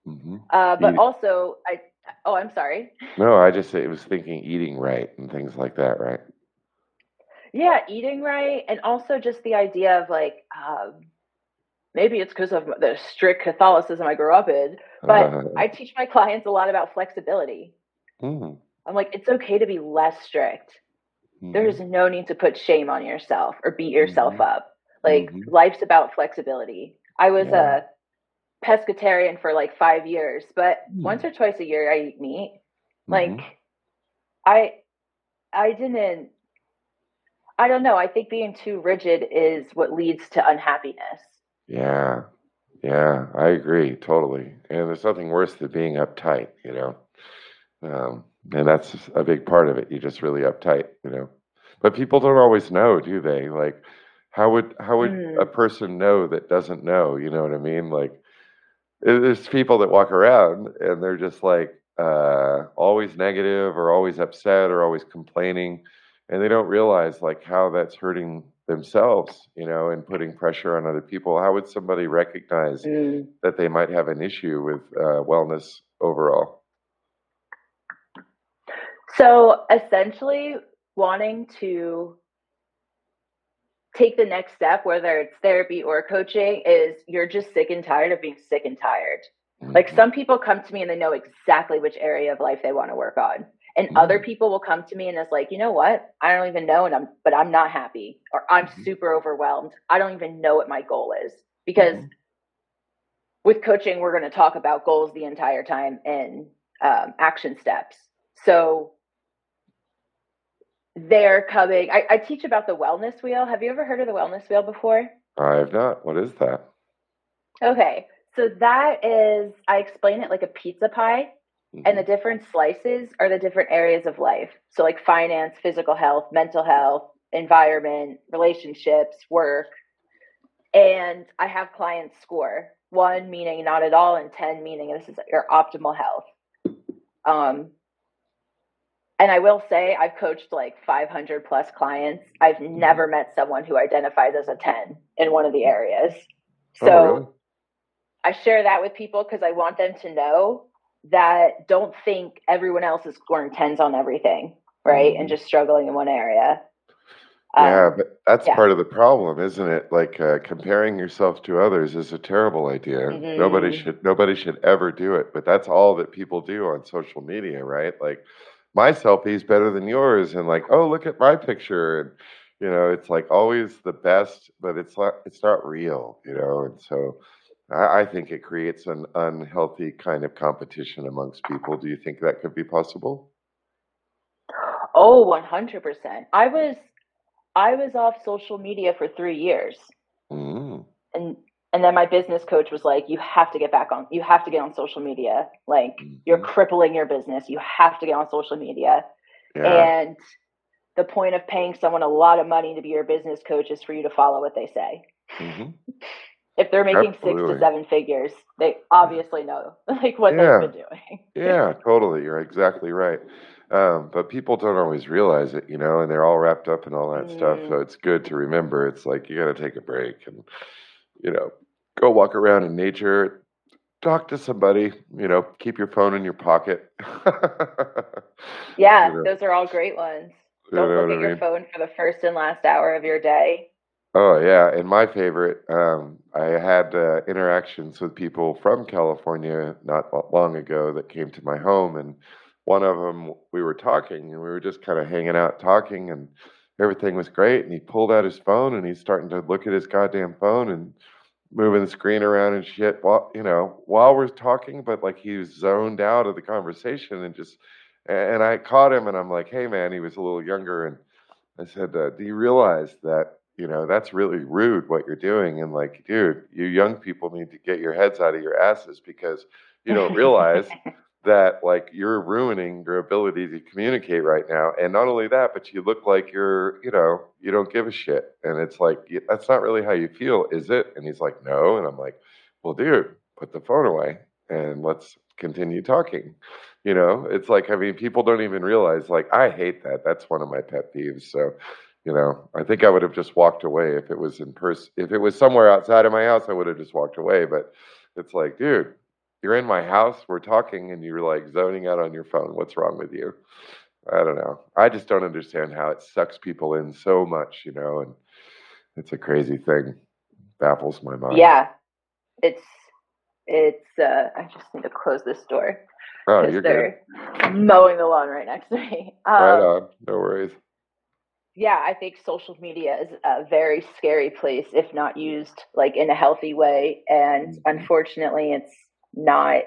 Speaker 2: hmm
Speaker 3: Uh, but also, I oh, I'm sorry.
Speaker 2: No, I just it was thinking eating right and things like that, right?
Speaker 3: Yeah, eating right, and also just the idea of like um, maybe it's because of the strict Catholicism I grew up in, but
Speaker 2: Uh,
Speaker 3: I teach my clients a lot about flexibility.
Speaker 2: mm,
Speaker 3: I'm like, it's okay to be less strict.
Speaker 2: mhm,
Speaker 3: There's no need to put shame on yourself or beat yourself
Speaker 2: Mhm.
Speaker 3: up. Like
Speaker 2: Mhm.
Speaker 3: life's about flexibility. I was
Speaker 2: Yeah.
Speaker 3: a pescatarian for like five years, but once or twice a year I eat meat. Like
Speaker 2: mhm.
Speaker 3: I I didn't I don't know. I think being too rigid is what leads to unhappiness.
Speaker 2: Yeah, yeah, I agree totally. And there's nothing worse than being uptight, you know. Um, and that's a big part of it. You're just really uptight, you know. But people don't always know, do they? Like, how would how would
Speaker 3: Mm.
Speaker 2: a person know that doesn't know? You know what I mean? Like, there- there's people that walk around and they're just like uh, always negative or always upset or always complaining, and they don't realize like how that's hurting themselves, you know, and putting pressure on other people. How would somebody recognize
Speaker 3: Mm.
Speaker 2: that they might have an issue with uh, wellness overall?
Speaker 3: So essentially, wanting to take the next step, whether it's therapy or coaching, is you're just sick and tired of being sick and tired. Like
Speaker 2: Mhm.
Speaker 3: some people come to me and they know exactly which area of life they want to work on. And other
Speaker 2: Mm.
Speaker 3: people will come to me and it's like, you know what? I don't even know and I'm but I'm not happy or I'm
Speaker 2: Mhm.
Speaker 3: super overwhelmed. I don't even know what my goal is. Because
Speaker 2: Mhm.
Speaker 3: with coaching, we're going to talk about goals the entire time and um, action steps. So they're coming. I, I teach about the wellness wheel. Have you ever heard of the wellness wheel before?
Speaker 2: I have not. What is that?
Speaker 3: Okay. So that is, I explain it like a pizza pie. And the different slices are the different areas of life. So, like finance, physical health, mental health, environment, relationships, work. And I have clients score one meaning not at all, and 10 meaning this is your optimal health. Um, and I will say, I've coached like 500 plus clients. I've never met someone who identifies as a 10 in one of the areas. So,
Speaker 2: oh, really?
Speaker 3: I share that with people because I want them to know that don't think everyone else is scoring tens on everything, right? And
Speaker 2: Mhm.
Speaker 3: just struggling in one area.
Speaker 2: Yeah,
Speaker 3: Um,
Speaker 2: but that's
Speaker 3: yeah.
Speaker 2: part of the problem, isn't it? Like uh, comparing yourself to others is a terrible idea. Nobody
Speaker 3: Mhm.
Speaker 2: should nobody should ever do it. But that's all that people do on social media, right? Like my selfie is better than yours, and like, oh, look at my picture, and you know, it's like always the best, but it's not it's not real, you know. And so, I, I think it creates an unhealthy kind of competition amongst people. Do you think that could be possible?
Speaker 3: oh, 100%. I was I was off social media for 3 years.
Speaker 2: Mm,
Speaker 3: And and then my business coach was like, "You have to get back on. You have to get on social media. Like you're
Speaker 2: mhm.
Speaker 3: crippling your business. You have to get on social media."
Speaker 2: Yeah.
Speaker 3: And the point of paying someone a lot of money to be your business coach is for you to follow what they say.
Speaker 2: hmm
Speaker 3: if they're making six to seven figures, they obviously know like what
Speaker 2: Yeah.
Speaker 3: they've been doing.
Speaker 2: Yeah, totally. You're exactly right. Um, but people don't always realize it, you know, and they're all wrapped up in all that stuff.
Speaker 3: Mm.
Speaker 2: So it's good to remember. It's like you got to take a break and, you know, go walk around in nature, talk to somebody, you know, keep your phone in your pocket.
Speaker 3: Yeah,
Speaker 2: You know,
Speaker 3: those are all great ones. Don't
Speaker 2: know
Speaker 3: look at
Speaker 2: I
Speaker 3: your phone for the first and last hour of your day.
Speaker 2: Oh yeah, and my favorite. Um, I had uh, interactions with people from California not long ago that came to my home, and one of them we were talking, and we were just kind of hanging out talking, and everything was great. And he pulled out his phone, and he's starting to look at his goddamn phone and moving the screen around and shit. While you know, while we're talking, but like he was zoned out of the conversation and just. And I caught him, and I'm like, "Hey, man," he was a little younger, and I said, uh, "Do you realize that you know that's really rude what you're doing?" And like, dude, you young people need to get your heads out of your asses because you don't realize that like you're ruining your ability to communicate right now. And not only that, but you look like you're, you know, you don't give a shit. And it's like that's not really how you feel, is it? And he's like, "No." And I'm like, "Well, dude, put the phone away." and let's continue talking. You know, it's like I mean, people don't even realize. Like, I hate that. That's one of my pet peeves. So, you know, I think I would have just walked away if it was in person. If it was somewhere outside of my house, I would have just walked away. But it's like, dude, you're in my house, we're talking, and you're like zoning out on your phone. What's wrong with you? I don't know. I just don't understand how it sucks people in so much, you know, and it's a crazy thing. Baffles my mind.
Speaker 3: Yeah. It's it's uh I just need to close this door.
Speaker 2: Oh, you're good.
Speaker 3: they're mowing the lawn right next to me. Um,
Speaker 2: Right on. No worries.
Speaker 3: yeah, I think social media is a very scary place if not used like in a healthy way. And
Speaker 2: Mhm.
Speaker 3: unfortunately, it's not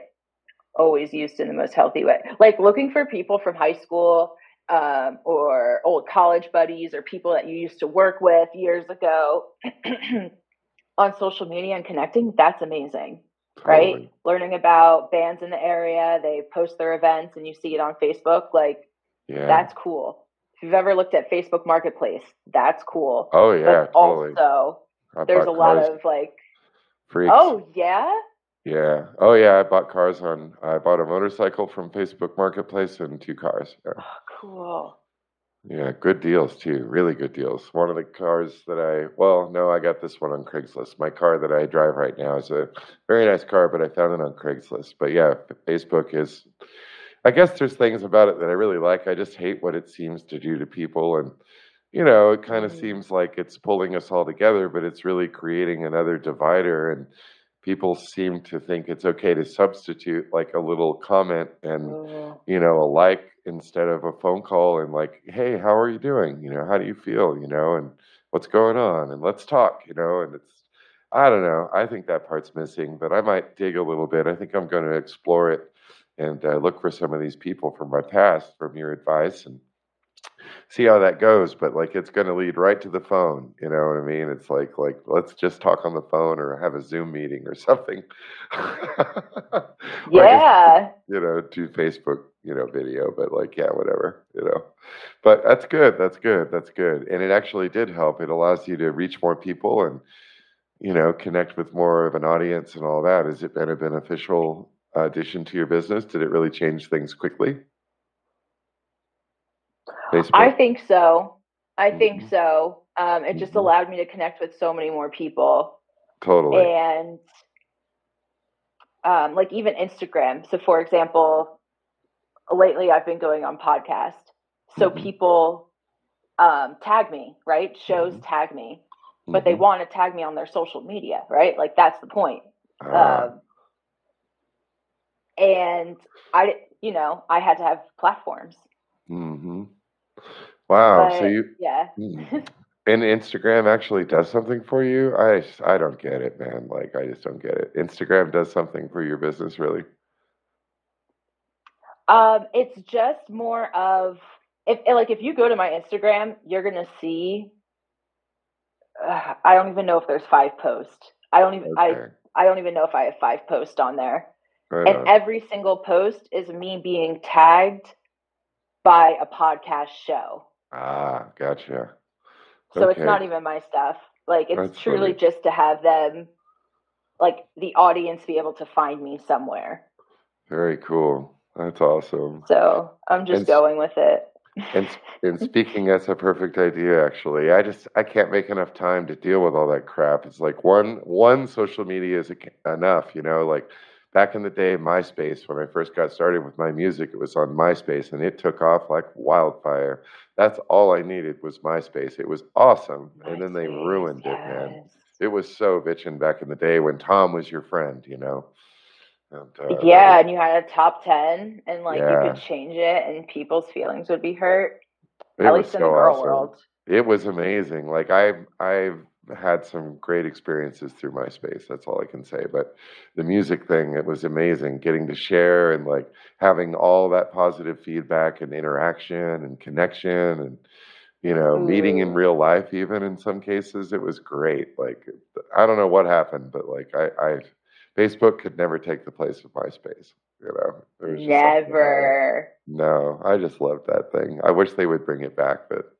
Speaker 3: always used in the most healthy way. Like looking for people from high school um, or old college buddies or people that you used to work with years ago on social media and connecting, that's amazing right? Learning about bands in the area, they post their events and you see it on Facebook, like
Speaker 2: Yeah.
Speaker 3: that's cool. If you've ever looked at Facebook Marketplace, that's cool.
Speaker 2: oh yeah,
Speaker 3: but
Speaker 2: totally.
Speaker 3: also
Speaker 2: I
Speaker 3: there's a lot of like,
Speaker 2: freaks.
Speaker 3: oh yeah,
Speaker 2: Yeah. Oh yeah, I bought cars on I bought a motorcycle from Facebook Marketplace and two cars. Yeah.
Speaker 3: oh, cool.
Speaker 2: Yeah, good deals too. Really good deals. One of the cars that I, well, no, I got this one on Craigslist. My car that I drive right now is a very nice car, but I found it on Craigslist. But yeah, Facebook is, I guess there's things about it that I really like. I just hate what it seems to do to people. And, you know, it kind of
Speaker 3: Mm.
Speaker 2: seems like it's pulling us all together, but it's really creating another divider. And people seem to think it's okay to substitute like a little comment and,
Speaker 3: Oh,
Speaker 2: you know, a like instead of a phone call and like, hey, how are you doing? You know, how do you feel? You know, and what's going on? And let's talk, you know, and it's, I don't know. I think that part's missing, but I might dig a little bit. I think I'm going to explore it and uh, look for some of these people from my past, from your advice, and see how that goes. But like, it's going to lead right to the phone. You know what I mean? It's like, like let's just talk on the phone or have a Zoom meeting or something.
Speaker 3: Yeah.
Speaker 2: you know, do Facebook, you know, video, but like, yeah, whatever, you know. But that's good. That's good. That's good. And it actually did help. It allows you to reach more people and, you know, connect with more of an audience and all that. Has it been a beneficial addition to your business? Did it really change things quickly? Facebook.
Speaker 3: I think so. I think
Speaker 2: Mhm.
Speaker 3: so. Um, it just
Speaker 2: Mhm.
Speaker 3: allowed me to connect with so many more people.
Speaker 2: totally.
Speaker 3: and um, like even Instagram. So, for example, lately I've been going on podcast, so
Speaker 2: Mhm.
Speaker 3: people um, tag me, right? Shows
Speaker 2: Mhm.
Speaker 3: tag me, but they want to tag me on their social media, right? Like that's the point. Um, and I, you know, I had to have platforms.
Speaker 2: hmm Wow. so you,
Speaker 3: yeah.
Speaker 2: Mm. And Instagram actually does something for you? I I don't get it, man. Like I just don't get it. Instagram does something for your business, really?
Speaker 3: Um, it's just more of if like if you go to my Instagram, you're gonna see. Uh, I don't even know if there's five posts. I don't even I I don't even know if I have five posts on there.
Speaker 2: Right
Speaker 3: And
Speaker 2: on.
Speaker 3: every single post is me being tagged by a podcast show.
Speaker 2: Ah, gotcha.
Speaker 3: So it's not even my stuff. Like it's
Speaker 2: That's
Speaker 3: truly
Speaker 2: funny.
Speaker 3: just to have them like the audience be able to find me somewhere.
Speaker 2: Very cool. That's awesome.
Speaker 3: So I'm just
Speaker 2: And
Speaker 3: going with it.
Speaker 2: And and speaking, that's a perfect idea. Actually, I just I can't make enough time to deal with all that crap. It's like one one social media is enough, you know. Like back in the day, MySpace when I first got started with my music, it was on MySpace, and it took off like wildfire. That's all I needed was MySpace. It was awesome, and then they
Speaker 3: MySpace,
Speaker 2: ruined it, man. It was so bitching back in the day when Tom was your friend, you know. And, uh,
Speaker 3: yeah,
Speaker 2: was-
Speaker 3: and you had a top ten, and like
Speaker 2: Yeah.
Speaker 3: you could change it, and people's feelings would be hurt.
Speaker 2: it
Speaker 3: At least in the
Speaker 2: so
Speaker 3: girl
Speaker 2: awesome.
Speaker 3: world.
Speaker 2: It was amazing. Like I've I've had some great experiences through MySpace. That's all I can say. But the music thing, it was amazing. Getting to share and like having all that positive feedback and interaction and connection and you know meeting in
Speaker 3: Mm.
Speaker 2: real life. Even in some cases, it was great. Like I don't know what happened, but like I, I Facebook could never take the place of MySpace. You know, There was just something about.
Speaker 3: Never.
Speaker 2: No, I just love that thing. I wish they would bring it back, but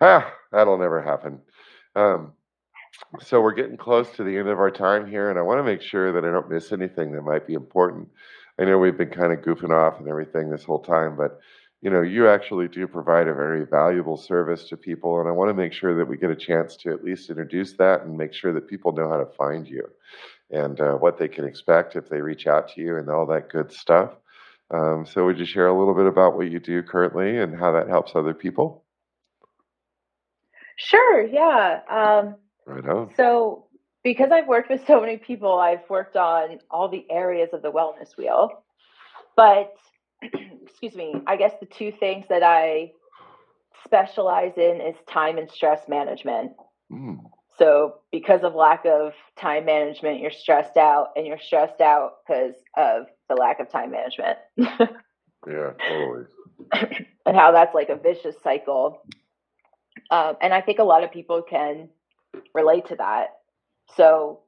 Speaker 2: ah, that'll never happen. Um, so we're getting close to the end of our time here, and I want to make sure that I don't miss anything that might be important. I know we've been kind of goofing off and everything this whole time, but you know, you actually do provide a very valuable service to people, and I want to make sure that we get a chance to at least introduce that and make sure that people know how to find you and uh, what they can expect if they reach out to you and all that good stuff. Um, so, would you share a little bit about what you do currently and how that helps other people?
Speaker 3: Sure, yeah. Um,
Speaker 2: right on.
Speaker 3: So, because I've worked with so many people, I've worked on all the areas of the wellness wheel. But, excuse me, I guess the two things that I specialize in is time and stress management. Mm. So, because of lack of time management, you're stressed out, and you're stressed out because of the lack of time management.
Speaker 2: yeah, totally.
Speaker 3: and how that's like a vicious cycle. Um, and I think a lot of people can relate to that. So,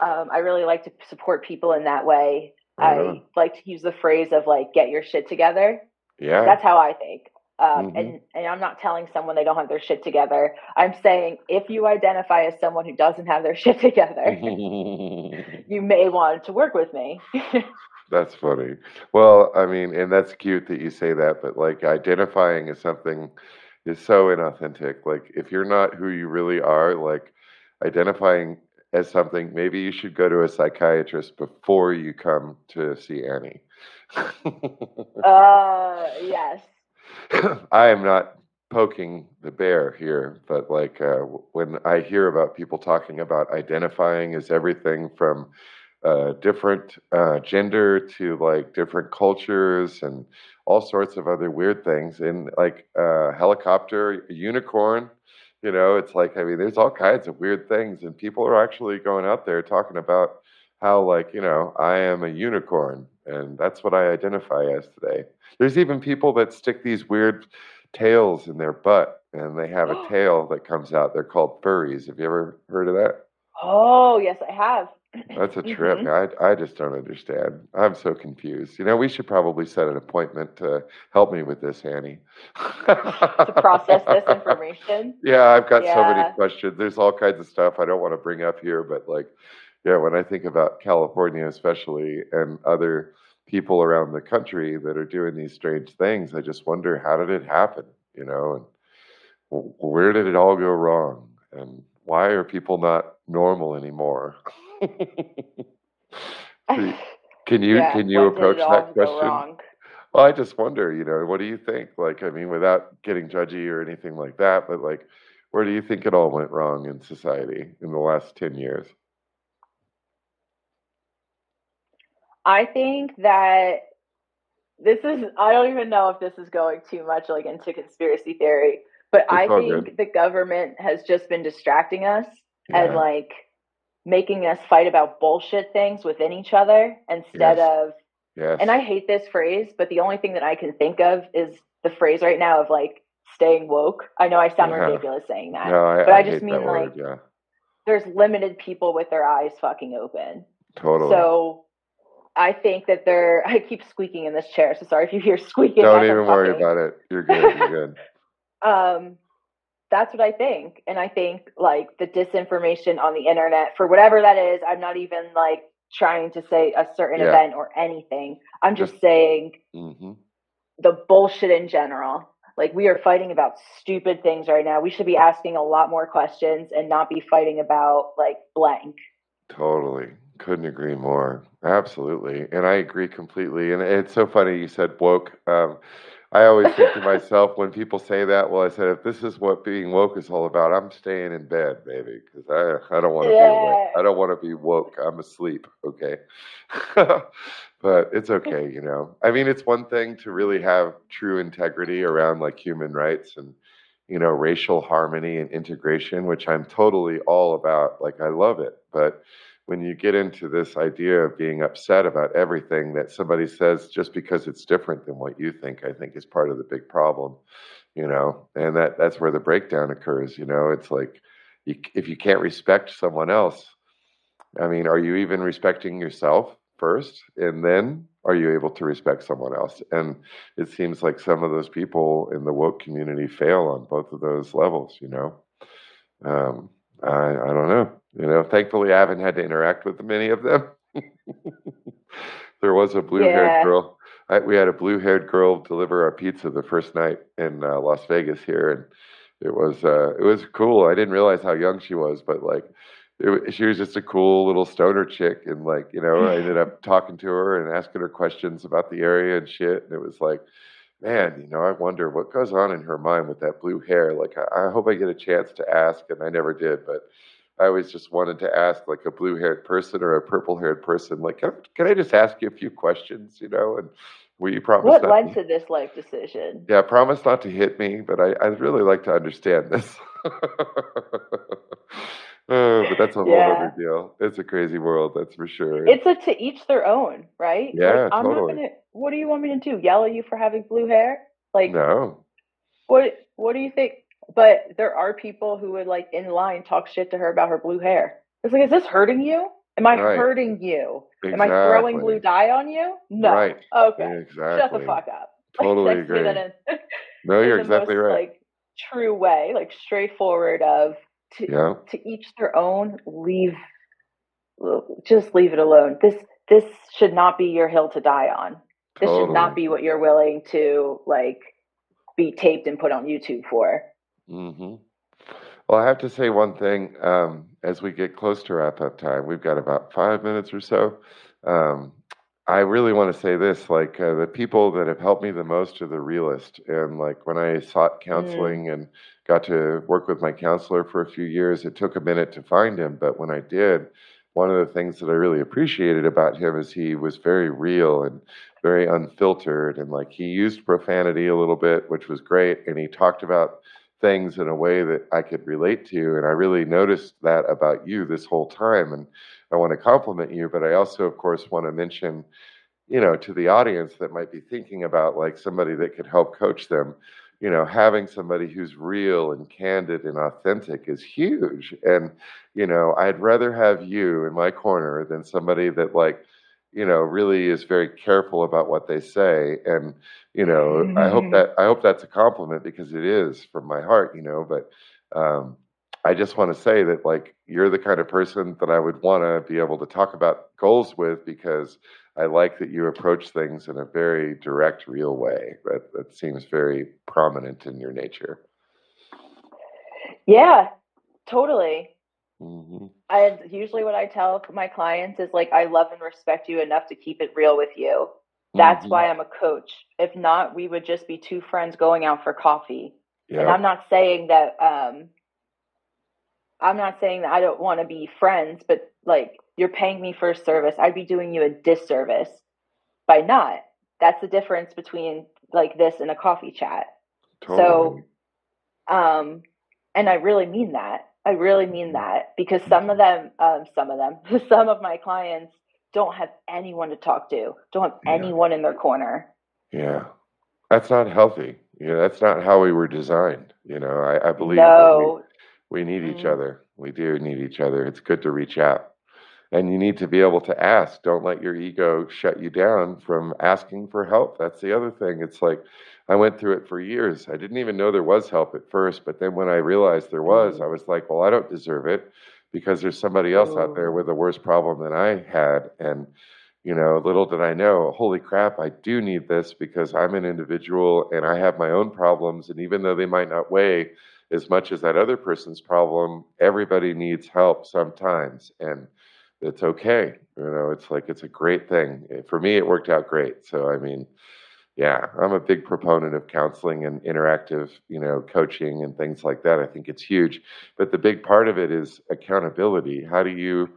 Speaker 3: um, I really like to support people in that way. I like to use the phrase of like, get your shit together.
Speaker 2: Yeah.
Speaker 3: That's how I think. Um, mm-hmm. and, and I'm not telling someone they don't have their shit together. I'm saying if you identify as someone who doesn't have their shit together, you may want to work with me.
Speaker 2: that's funny. Well, I mean, and that's cute that you say that, but like identifying as something is so inauthentic. Like if you're not who you really are, like identifying as something, maybe you should go to a psychiatrist before you come to see Annie.
Speaker 3: uh, yes.
Speaker 2: I am not poking the bear here, but like uh, when I hear about people talking about identifying as everything from uh, different uh, gender to like different cultures and all sorts of other weird things, and like uh, helicopter, unicorn, you know, it's like I mean, there's all kinds of weird things, and people are actually going out there talking about how like you know I am a unicorn, and that's what I identify as today. There's even people that stick these weird tails in their butt and they have a tail that comes out. They're called furries. Have you ever heard of that?
Speaker 3: Oh, yes, I have.
Speaker 2: That's a trip. Mm-hmm. I, I just don't understand. I'm so confused. You know, we should probably set an appointment to help me with this, Annie.
Speaker 3: to process this information.
Speaker 2: Yeah, I've got yeah. so many questions. There's all kinds of stuff I don't want to bring up here, but like, yeah, when I think about California, especially, and other people around the country that are doing these strange things. I just wonder how did it happen, you know, and where did it all go wrong, and why are people not normal anymore? can you
Speaker 3: yeah,
Speaker 2: can you approach that question? Well, I just wonder, you know, what do you think? Like, I mean, without getting judgy or anything like that, but like, where do you think it all went wrong in society in the last 10 years?
Speaker 3: I think that this is I don't even know if this is going too much like into conspiracy theory, but it's I think good. the government has just been distracting us yeah. and like making us fight about bullshit things within each other instead yes. of
Speaker 2: yes.
Speaker 3: and I hate this phrase, but the only thing that I can think of is the phrase right now of like staying woke. I know I sound yeah. ridiculous saying that.
Speaker 2: No, I,
Speaker 3: but
Speaker 2: I,
Speaker 3: I just mean like
Speaker 2: yeah.
Speaker 3: there's limited people with their eyes fucking open.
Speaker 2: Totally.
Speaker 3: So I think that they're. I keep squeaking in this chair, so sorry if you hear squeaking.
Speaker 2: Don't even worry about it. You're good. You're good.
Speaker 3: um, that's what I think, and I think like the disinformation on the internet for whatever that is. I'm not even like trying to say a certain yeah. event or anything. I'm just, just saying mm-hmm. the bullshit in general. Like we are fighting about stupid things right now. We should be asking a lot more questions and not be fighting about like blank.
Speaker 2: Totally. Couldn't agree more. Absolutely. And I agree completely. And it's so funny you said woke. Um, I always think to myself when people say that, well, I said, if this is what being woke is all about, I'm staying in bed, baby, because I, I don't want to yeah. be awake. I don't want to be woke. I'm asleep. Okay. but it's okay, you know. I mean, it's one thing to really have true integrity around like human rights and, you know, racial harmony and integration, which I'm totally all about. Like, I love it. But when you get into this idea of being upset about everything that somebody says just because it's different than what you think, I think is part of the big problem, you know, and that that's where the breakdown occurs. You know, it's like you, if you can't respect someone else, I mean, are you even respecting yourself first, and then are you able to respect someone else? And it seems like some of those people in the woke community fail on both of those levels. You know. Um, I, I don't know. You know, thankfully, I haven't had to interact with many of them. there was a blue haired
Speaker 3: Yeah.
Speaker 2: girl. I, we had a blue haired girl deliver our pizza the first night in uh, Las Vegas here, and it was uh, it was cool. I didn't realize how young she was, but like it, she was just a cool little stoner chick, and like you know, I ended up talking to her and asking her questions about the area and shit, and it was like. Man, you know, I wonder what goes on in her mind with that blue hair. Like, I, I hope I get a chance to ask, and I never did, but I always just wanted to ask like a blue haired person or a purple haired person, like, can, can I just ask you a few questions, you know? And will you promise
Speaker 3: What led
Speaker 2: to,
Speaker 3: to this life decision?
Speaker 2: yeah, promise not to hit me, but I, I'd really like to understand this. Uh, but that's a whole
Speaker 3: Yeah.
Speaker 2: other deal. It's a crazy world, that's for sure.
Speaker 3: It's a to each their own, right?
Speaker 2: Yeah,
Speaker 3: like, I'm
Speaker 2: totally.
Speaker 3: not gonna. What do you want me to do? Yell at you for having blue hair? Like,
Speaker 2: no,
Speaker 3: what? What do you think? But there are people who would like in line talk shit to her about her blue hair. It's like, is this hurting you? Am I
Speaker 2: Right.
Speaker 3: hurting you? Am I throwing blue dye on you? No.
Speaker 2: Right.
Speaker 3: Okay.
Speaker 2: exactly.
Speaker 3: Shut the fuck up.
Speaker 2: Totally
Speaker 3: Like,
Speaker 2: agree.
Speaker 3: in-
Speaker 2: No, you're exactly
Speaker 3: most,
Speaker 2: right.
Speaker 3: Like true way, like straightforward of to
Speaker 2: yeah,
Speaker 3: to each their own. Leave, just leave it alone. This this should not be your hill to die on. This should not be what you're willing to like be taped and put on YouTube for.
Speaker 2: Hmm Well, I have to say one thing. Um, as we get close to wrap up time, we've got about five minutes or so. Um, I really want to say this: like uh, the people that have helped me the most are the realist. And like when I sought counseling and got to work with my counselor for a few years, it took a minute to find him, but when I did, one of the things that I really appreciated about him is he was very real and very unfiltered, and like he used profanity a little bit, which was great, and he talked about things in a way that I could relate to. And I really noticed that about you this whole time. And I want to compliment you, but I also, of course, want to mention, you know, to the audience that might be thinking about like somebody that could help coach them, you know, having somebody who's real and candid and authentic is huge. And, you know, I'd rather have you in my corner than somebody that like, you know, really is very careful about what they say. And, you know, I hope that I hope that's a compliment because it is from my heart, you know, but um I just want to say that like you're the kind of person that I would want to be able to talk about goals with because I like that you approach things in a very direct, real way. That that seems very prominent in your nature.
Speaker 3: Yeah, totally.
Speaker 2: Hmm
Speaker 3: And usually, what I tell my clients is like, I love and respect you enough to keep it real with you. That's
Speaker 2: Mhm.
Speaker 3: why I'm a coach. If not, we would just be two friends going out for coffee. And I'm not saying that um I'm not saying that I don't want to be friends, but like you're paying me for a service. I'd be doing you a disservice by not. That's the difference between like this and a coffee chat.
Speaker 2: Totally.
Speaker 3: Um and I really mean that. I really mean that because some of them um some of them some of my clients don't have anyone to talk to, don't have
Speaker 2: Yeah.
Speaker 3: anyone in their corner.
Speaker 2: Yeah. That's not healthy. You know, that's not how we were designed. You know, I, I believe
Speaker 3: No.
Speaker 2: we, we need each
Speaker 3: Mm.
Speaker 2: other. We do need each other. It's good to reach out. And you need to be able to ask. Don't let your ego shut you down from asking for help. That's the other thing. It's like I went through it for years. I didn't even know there was help at first, but then when I realized there was, mm-hmm. I was like, well, I don't deserve it because there's somebody else out there with a worse problem than I had. And you know, little did I know, holy crap, I do need this because I'm an individual and I have my own problems. And even though they might not weigh as much as that other person's problem, everybody needs help sometimes. And it's okay. You know, it's like, it's a great thing. For me, it worked out great. So, I mean, yeah, I'm a big proponent of counseling and interactive, you know, coaching and things like that. I think it's huge. But the big part of it is accountability. How do you,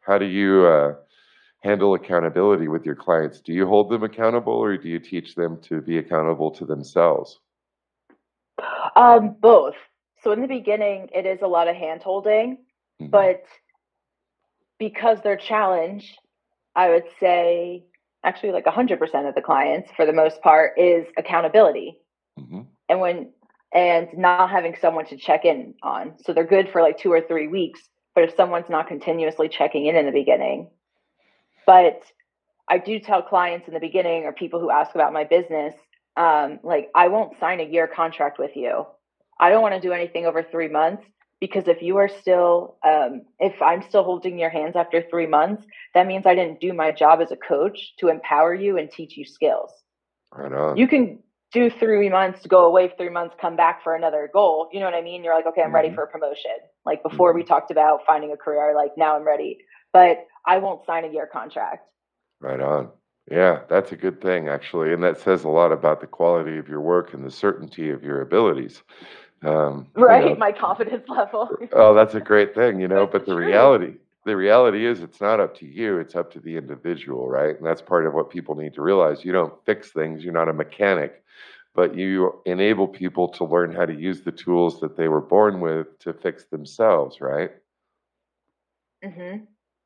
Speaker 2: how do you, uh, handle accountability with your clients? Do you hold them accountable or do you teach them to be accountable to themselves?
Speaker 3: Um, both. So in the beginning, it is a lot of hand holding,
Speaker 2: Mhm.
Speaker 3: but because they're challenged, I would say actually like 100% of the clients for the most part is accountability.
Speaker 2: Mhm.
Speaker 3: And when and not having someone to check in on. So they're good for like 2 or 3 weeks, but if someone's not continuously checking in in the beginning. But I do tell clients in the beginning or people who ask about my business um, like I won't sign a year contract with you. I don't want to do anything over 3 months because if you are still um, if i'm still holding your hands after three months that means i didn't do my job as a coach to empower you and teach you skills
Speaker 2: right on.
Speaker 3: you can do three months go away three months come back for another goal you know what i mean you're like okay i'm mm-hmm. ready for a promotion like before mm-hmm. we talked about finding a career like now i'm ready but i won't sign a year contract
Speaker 2: right on yeah, that's a good thing, actually. And that says a lot about the quality of your work and the certainty of your abilities.
Speaker 3: Um, right, you know, my confidence level.
Speaker 2: oh, that's a great thing, you know. but the reality, the reality is, it's not up to you; it's up to the individual, right? And that's part of what people need to realize. You don't fix things; you're not a mechanic, but you enable people to learn how to use the tools that they were born with to fix themselves, right?
Speaker 3: Mm-hmm.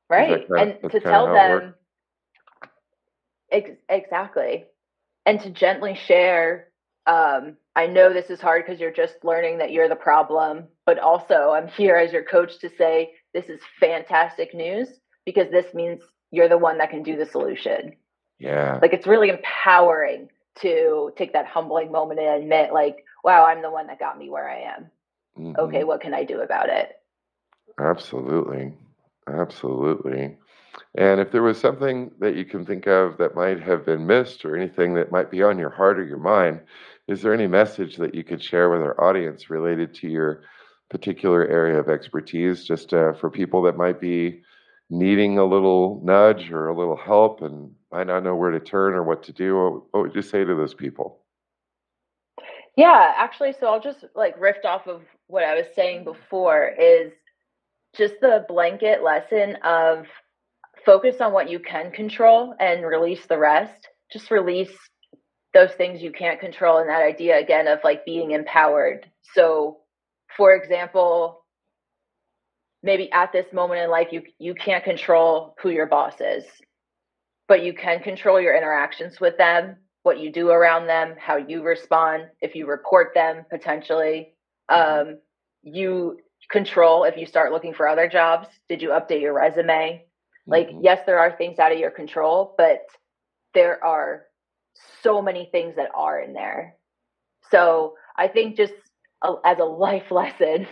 Speaker 3: Right, and to tell them ex- exactly, and to gently share um, I know this is hard because you're just learning that you're the problem, but also I'm here as your coach to say this is fantastic news because this means you're the one that can do the solution.
Speaker 2: Yeah.
Speaker 3: Like it's really empowering to take that humbling moment and admit, like, wow, I'm the one that got me where I am. Mm-hmm. Okay, what can I do about it?
Speaker 2: Absolutely. Absolutely. And if there was something that you can think of that might have been missed or anything that might be on your heart or your mind, is there any message that you could share with our audience related to your particular area of expertise, just uh, for people that might be needing a little nudge or a little help and might not know where to turn or what to do? What, what would you say to those people?
Speaker 3: Yeah, actually, so I'll just like riff off of what I was saying before is just the blanket lesson of focus on what you can control and release the rest. Just release those things you can't control and that idea again of like being empowered. So, for example, maybe at this moment in life you you can't control who your boss is, but you can control your interactions with them, what you do around them, how you respond, if you report them potentially. Mm-hmm. Um, you control if you start looking for other jobs. Did you update your resume? Like, mm-hmm. yes, there are things out of your control, but there are so many things that are in there. So I think just a, as a life lesson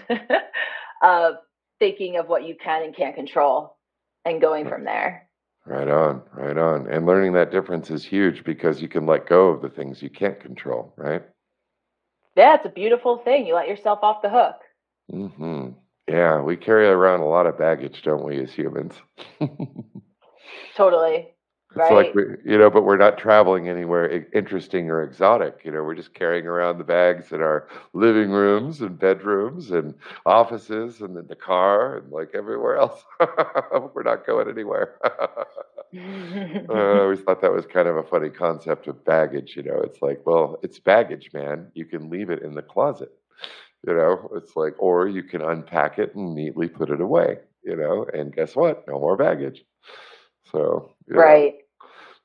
Speaker 3: of thinking of what you can and can't control and going from there.
Speaker 2: Right on, right on. And learning that difference is huge because you can let go of the things you can't control, right?
Speaker 3: Yeah, it's a beautiful thing. You let yourself off the hook.
Speaker 2: hmm Yeah, we carry around a lot of baggage, don't we, as humans?
Speaker 3: totally.
Speaker 2: It's like we, you know, but we're not traveling anywhere interesting or exotic. You know, we're just carrying around the bags in our living rooms and bedrooms and offices and in the car and like everywhere else. we're not going anywhere. uh, I always thought that was kind of a funny concept of baggage. You know, it's like, well, it's baggage, man. You can leave it in the closet. You know, it's like, or you can unpack it and neatly put it away. You know, and guess what? No more baggage. So,
Speaker 3: right.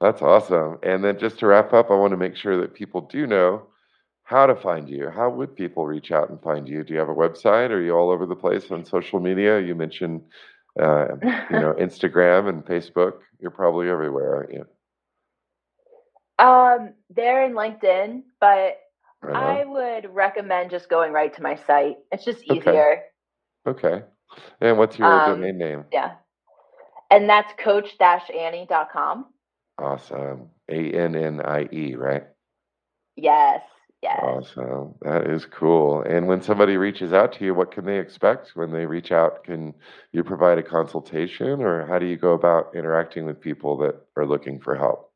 Speaker 2: That's awesome. And then just to wrap up, I want to make sure that people do know how to find you. How would people reach out and find you? Do you have a website? Are you all over the place on social media? You mentioned, uh, you know, Instagram and Facebook. You're probably everywhere, aren't you?
Speaker 3: Um, they're in LinkedIn, but I would recommend just going right to my site. It's just easier.
Speaker 2: Okay. okay. And what's your um, domain name?
Speaker 3: Yeah and that's coach-annie.com.
Speaker 2: Awesome. A N N I E, right?
Speaker 3: Yes. Yes.
Speaker 2: Awesome. That is cool. And when somebody reaches out to you, what can they expect when they reach out? Can you provide a consultation or how do you go about interacting with people that are looking for help?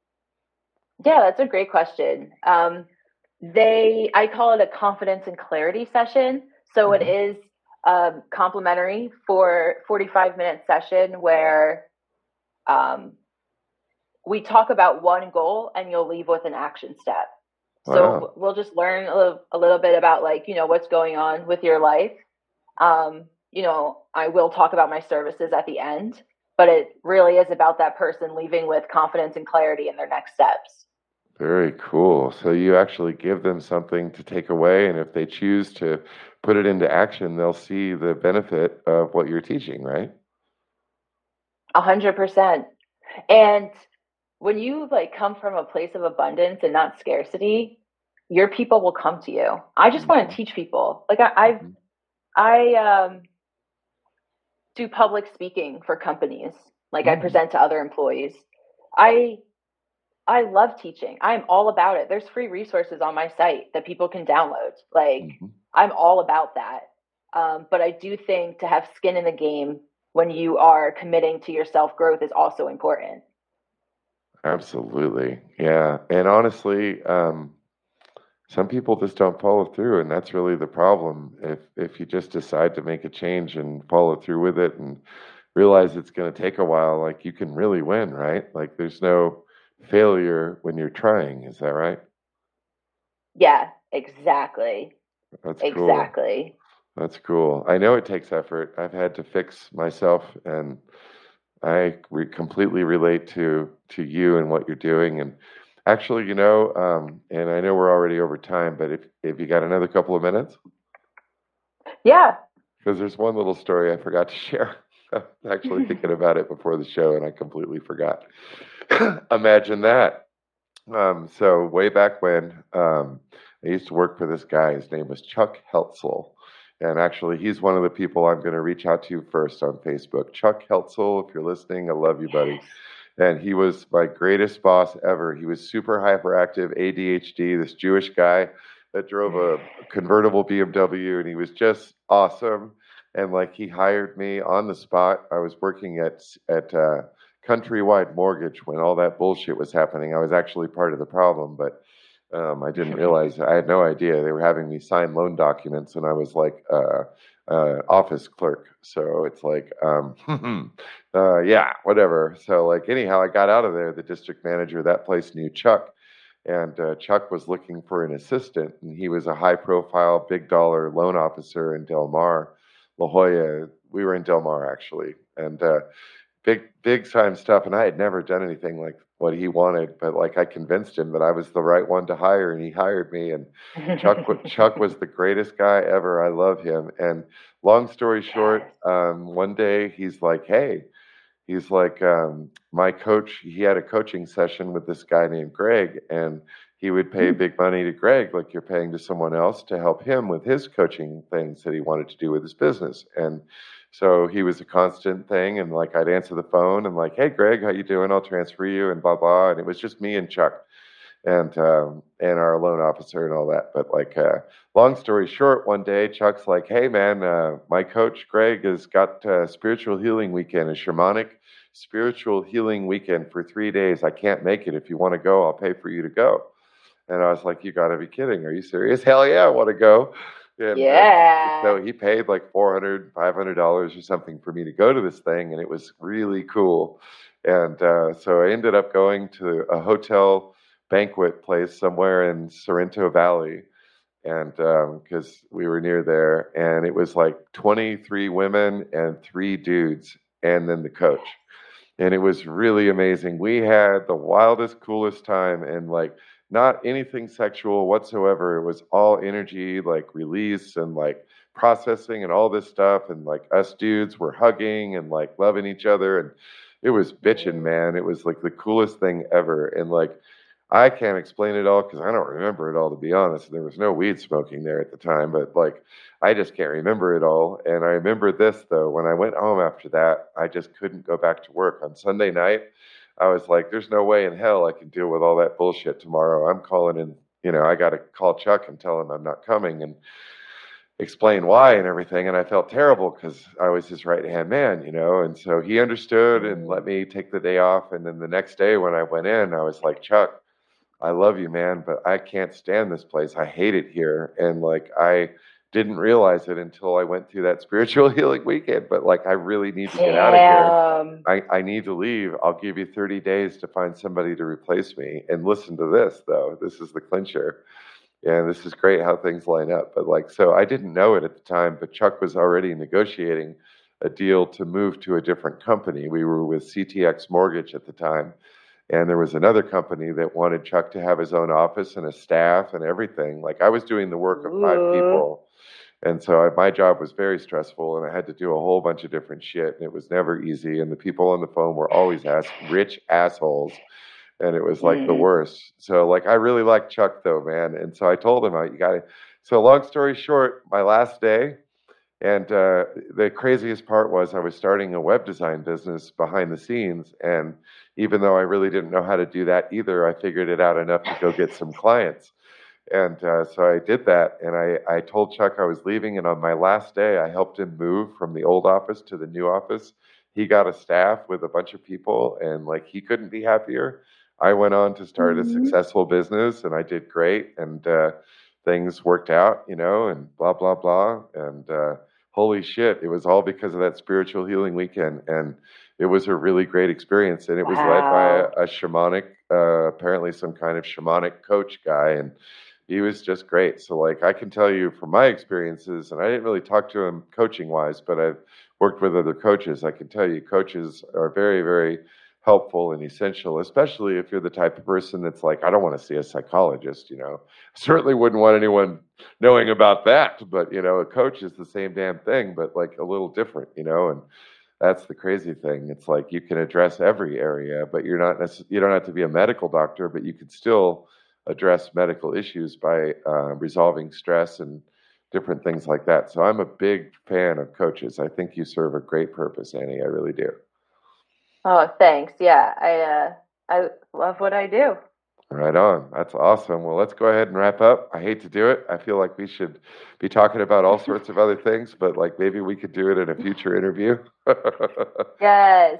Speaker 3: Yeah, that's a great question. Um, they, I call it a confidence and clarity session. So mm-hmm. it is um, complimentary for 45 minute session where um, we talk about one goal and you'll leave with an action step. Wow. So we'll just learn a little, a little, bit about like, you know, what's going on with your life. Um, you know, I will talk about my services at the end, but it really is about that person leaving with confidence and clarity in their next steps.
Speaker 2: Very cool. So you actually give them something to take away, and if they choose to put it into action, they'll see the benefit of what you're teaching, right?
Speaker 3: A hundred percent. And when you like come from a place of abundance and not scarcity, your people will come to you. I just mm-hmm. want to teach people. Like I, have mm-hmm. I um, do public speaking for companies. Like mm-hmm. I present to other employees. I I love teaching. I'm all about it. There's free resources on my site that people can download. Like mm-hmm. I'm all about that. Um, but I do think to have skin in the game when you are committing to your self growth is also important.
Speaker 2: Absolutely. Yeah. And honestly, um, some people just don't follow through and that's really the problem if if you just decide to make a change and follow through with it and realize it's going to take a while like you can really win right like there's no failure when you're trying is that right?
Speaker 3: Yeah exactly.
Speaker 2: That's
Speaker 3: cool. exactly.
Speaker 2: That's cool. I know it takes effort. I've had to fix myself and i re- completely relate to to you and what you're doing and Actually, you know, um, and I know we're already over time, but if if you got another couple of minutes,
Speaker 3: yeah,
Speaker 2: because there's one little story I forgot to share. I was actually thinking about it before the show, and I completely forgot. Imagine that. Um, so way back when, um, I used to work for this guy. His name was Chuck Heltzel. And actually, he's one of the people I'm going to reach out to first on Facebook. Chuck Heltzel, if you're listening, I love you, buddy and he was my greatest boss ever. He was super hyperactive, ADHD, this Jewish guy that drove a convertible BMW, and he was just awesome. And like he hired me on the spot. I was working at at uh, Countrywide Mortgage when all that bullshit was happening. I was actually part of the problem, but um, I didn't realize. I had no idea they were having me sign loan documents, and I was like, uh, uh, office clerk. So it's like, um, uh, yeah, whatever. So like, anyhow, I got out of there. The district manager of that place knew Chuck, and uh, Chuck was looking for an assistant, and he was a high-profile, big-dollar loan officer in Del Mar, La Jolla. We were in Del Mar actually, and uh, big, big time stuff. And I had never done anything like what he wanted, but like I convinced him that I was the right one to hire, and he hired me. And Chuck, Chuck was the greatest guy ever. I love him. And long story short, um, one day he's like, "Hey," he's like, um, "My coach. He had a coaching session with this guy named Greg, and he would pay hmm. big money to Greg, like you're paying to someone else, to help him with his coaching things that he wanted to do with his business." And so he was a constant thing, and like I'd answer the phone and like, "Hey, Greg, how you doing? I'll transfer you," and blah blah. And it was just me and Chuck, and um, and our loan officer and all that. But like, uh, long story short, one day Chuck's like, "Hey, man, uh, my coach Greg has got a spiritual healing weekend, a shamanic spiritual healing weekend for three days. I can't make it. If you want to go, I'll pay for you to go." And I was like, "You got to be kidding! Are you serious? Hell yeah, I want to go!"
Speaker 3: Yeah.
Speaker 2: Uh, so he paid like 400 500 dollars or something for me to go to this thing, and it was really cool. And uh, so I ended up going to a hotel banquet place somewhere in Sorrento Valley, and because um, we were near there, and it was like 23 women and three dudes, and then the coach. And it was really amazing. We had the wildest, coolest time, and like not anything sexual whatsoever. It was all energy, like release and like processing and all this stuff. And like us dudes were hugging and like loving each other. And it was bitching, man. It was like the coolest thing ever. And like, I can't explain it all because I don't remember it all, to be honest. There was no weed smoking there at the time, but like, I just can't remember it all. And I remember this though, when I went home after that, I just couldn't go back to work on Sunday night. I was like, there's no way in hell I can deal with all that bullshit tomorrow. I'm calling in, you know, I got to call Chuck and tell him I'm not coming and explain why and everything. And I felt terrible because I was his right hand man, you know. And so he understood and let me take the day off. And then the next day when I went in, I was like, Chuck, I love you, man, but I can't stand this place. I hate it here. And like, I, didn't realize it until I went through that spiritual healing weekend. But like, I really need to get out of here. I, I need to leave. I'll give you 30 days to find somebody to replace me. And listen to this, though. This is the clincher. And this is great how things line up. But like, so I didn't know it at the time, but Chuck was already negotiating a deal to move to a different company. We were with CTX Mortgage at the time. And there was another company that wanted Chuck to have his own office and a staff and everything. Like I was doing the work of five people and so I, my job was very stressful, and I had to do a whole bunch of different shit, and it was never easy. And the people on the phone were always ass, rich assholes, and it was like mm. the worst. So like I really like Chuck though, man. And so I told him, you got to. So long story short, my last day, And uh, the craziest part was I was starting a web design business behind the scenes. And even though I really didn't know how to do that either, I figured it out enough to go get some clients. And uh, so I did that. And I, I told Chuck I was leaving. And on my last day, I helped him move from the old office to the new office. He got a staff with a bunch of people, and like he couldn't be happier. I went on to start mm-hmm. a successful business, and I did great. And uh, things worked out, you know, and blah, blah, blah. And, uh, holy shit, it was all because of that spiritual healing weekend. And it was a really great experience. And it was wow. led by a, a shamanic, uh, apparently some kind of shamanic coach guy. And he was just great. So, like, I can tell you from my experiences, and I didn't really talk to him coaching wise, but I've worked with other coaches. I can tell you, coaches are very, very helpful and essential, especially if you're the type of person that's like, I don't want to see a psychologist, you know. Certainly wouldn't want anyone knowing about that, but you know, a coach is the same damn thing, but like a little different, you know, and that's the crazy thing. It's like you can address every area, but you're not necess- you don't have to be a medical doctor, but you can still address medical issues by uh, resolving stress and different things like that. So I'm a big fan of coaches. I think you serve a great purpose, Annie. I really do.
Speaker 3: Oh, thanks. Yeah, I uh, I love what I do.
Speaker 2: Right on. That's awesome. Well, let's go ahead and wrap up. I hate to do it. I feel like we should be talking about all sorts of other things, but like maybe we could do it in a future interview.
Speaker 3: yes.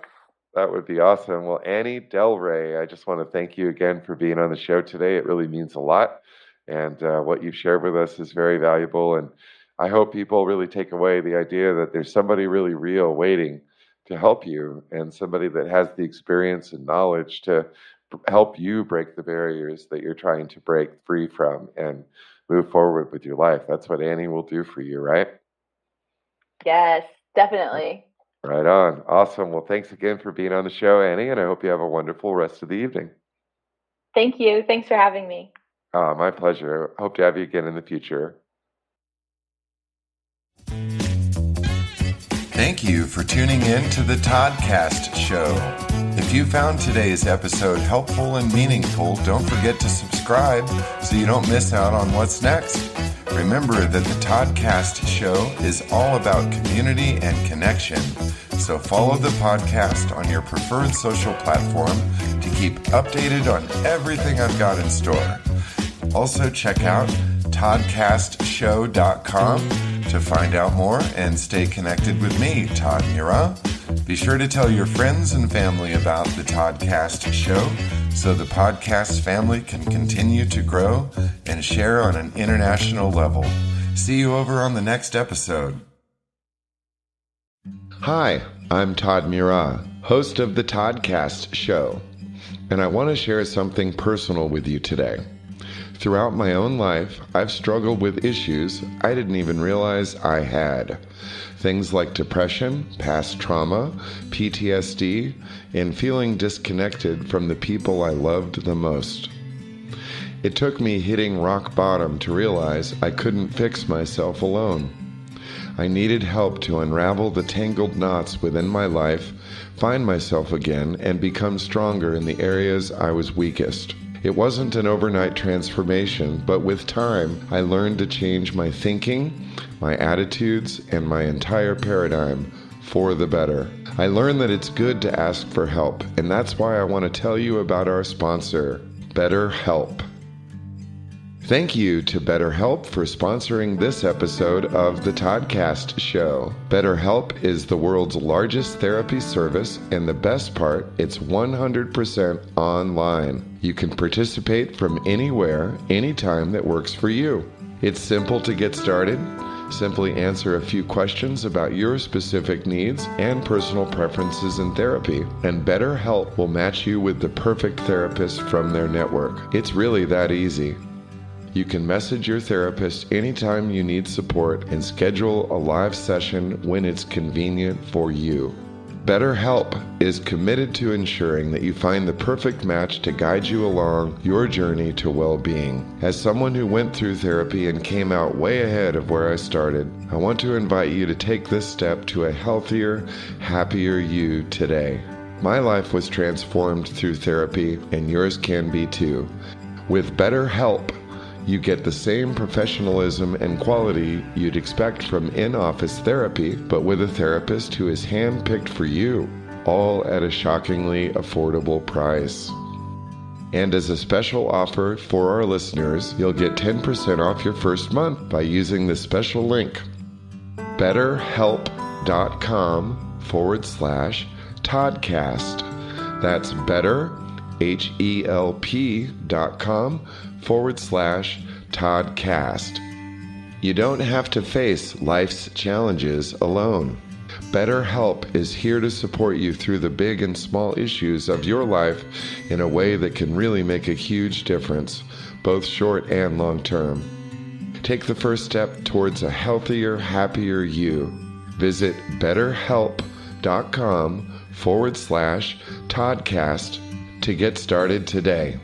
Speaker 2: That would be awesome. Well, Annie Delre, I just want to thank you again for being on the show today. It really means a lot. And uh, what you've shared with us is very valuable. And I hope people really take away the idea that there's somebody really real waiting to help you and somebody that has the experience and knowledge to help you break the barriers that you're trying to break free from and move forward with your life. That's what Annie will do for you, right?
Speaker 3: Yes, definitely.
Speaker 2: Right on. Awesome. Well, thanks again for being on the show, Annie, and I hope you have a wonderful rest of the evening.
Speaker 3: Thank you. Thanks for having me.
Speaker 2: Oh, my pleasure. Hope to have you again in the future. Thank you for tuning in to the Toddcast Show. If you found today's episode helpful and meaningful, don't forget to subscribe so you don't miss out on what's next. Remember that the Toddcast Show is all about community and connection, so follow the podcast on your preferred social platform to keep updated on everything I've got in store. Also, check out toddcastshow.com to find out more and stay connected with me, Todd Mira, be sure to tell your friends and family about the Toddcast show so the podcast family can continue to grow and share on an international level. See you over on the next episode. Hi, I'm Todd Mira, host of the Toddcast show, and I want to share something personal with you today. Throughout my own life, I've struggled with issues I didn't even realize I had. Things like depression, past trauma, PTSD, and feeling disconnected from the people I loved the most. It took me hitting rock bottom to realize I couldn't fix myself alone. I needed help to unravel the tangled knots within my life, find myself again, and become stronger in the areas I was weakest. It wasn't an overnight transformation, but with time, I learned to change my thinking, my attitudes, and my entire paradigm for the better. I learned that it's good to ask for help, and that's why I want to tell you about our sponsor, BetterHelp. Thank you to BetterHelp for sponsoring this episode of the Toddcast Show. BetterHelp is the world's largest therapy service, and the best part, it's 100% online. You can participate from anywhere, anytime that works for you. It's simple to get started. Simply answer a few questions about your specific needs and personal preferences in therapy, and BetterHelp will match you with the perfect therapist from their network. It's really that easy. You can message your therapist anytime you need support and schedule a live session when it's convenient for you. BetterHelp is committed to ensuring that you find the perfect match to guide you along your journey to well being. As someone who went through therapy and came out way ahead of where I started, I want to invite you to take this step to a healthier, happier you today. My life was transformed through therapy, and yours can be too. With BetterHelp, You get the same professionalism and quality you'd expect from in office therapy, but with a therapist who is handpicked for you, all at a shockingly affordable price. And as a special offer for our listeners, you'll get 10% off your first month by using the special link betterhelp.com forward slash Toddcast. That's better, H E L P dot com forward slash Toddcast. You don't have to face life's challenges alone. BetterHelp is here to support you through the big and small issues of your life in a way that can really make a huge difference, both short and long term. Take the first step towards a healthier, happier you. Visit betterhelp.com forward slash Toddcast to get started today.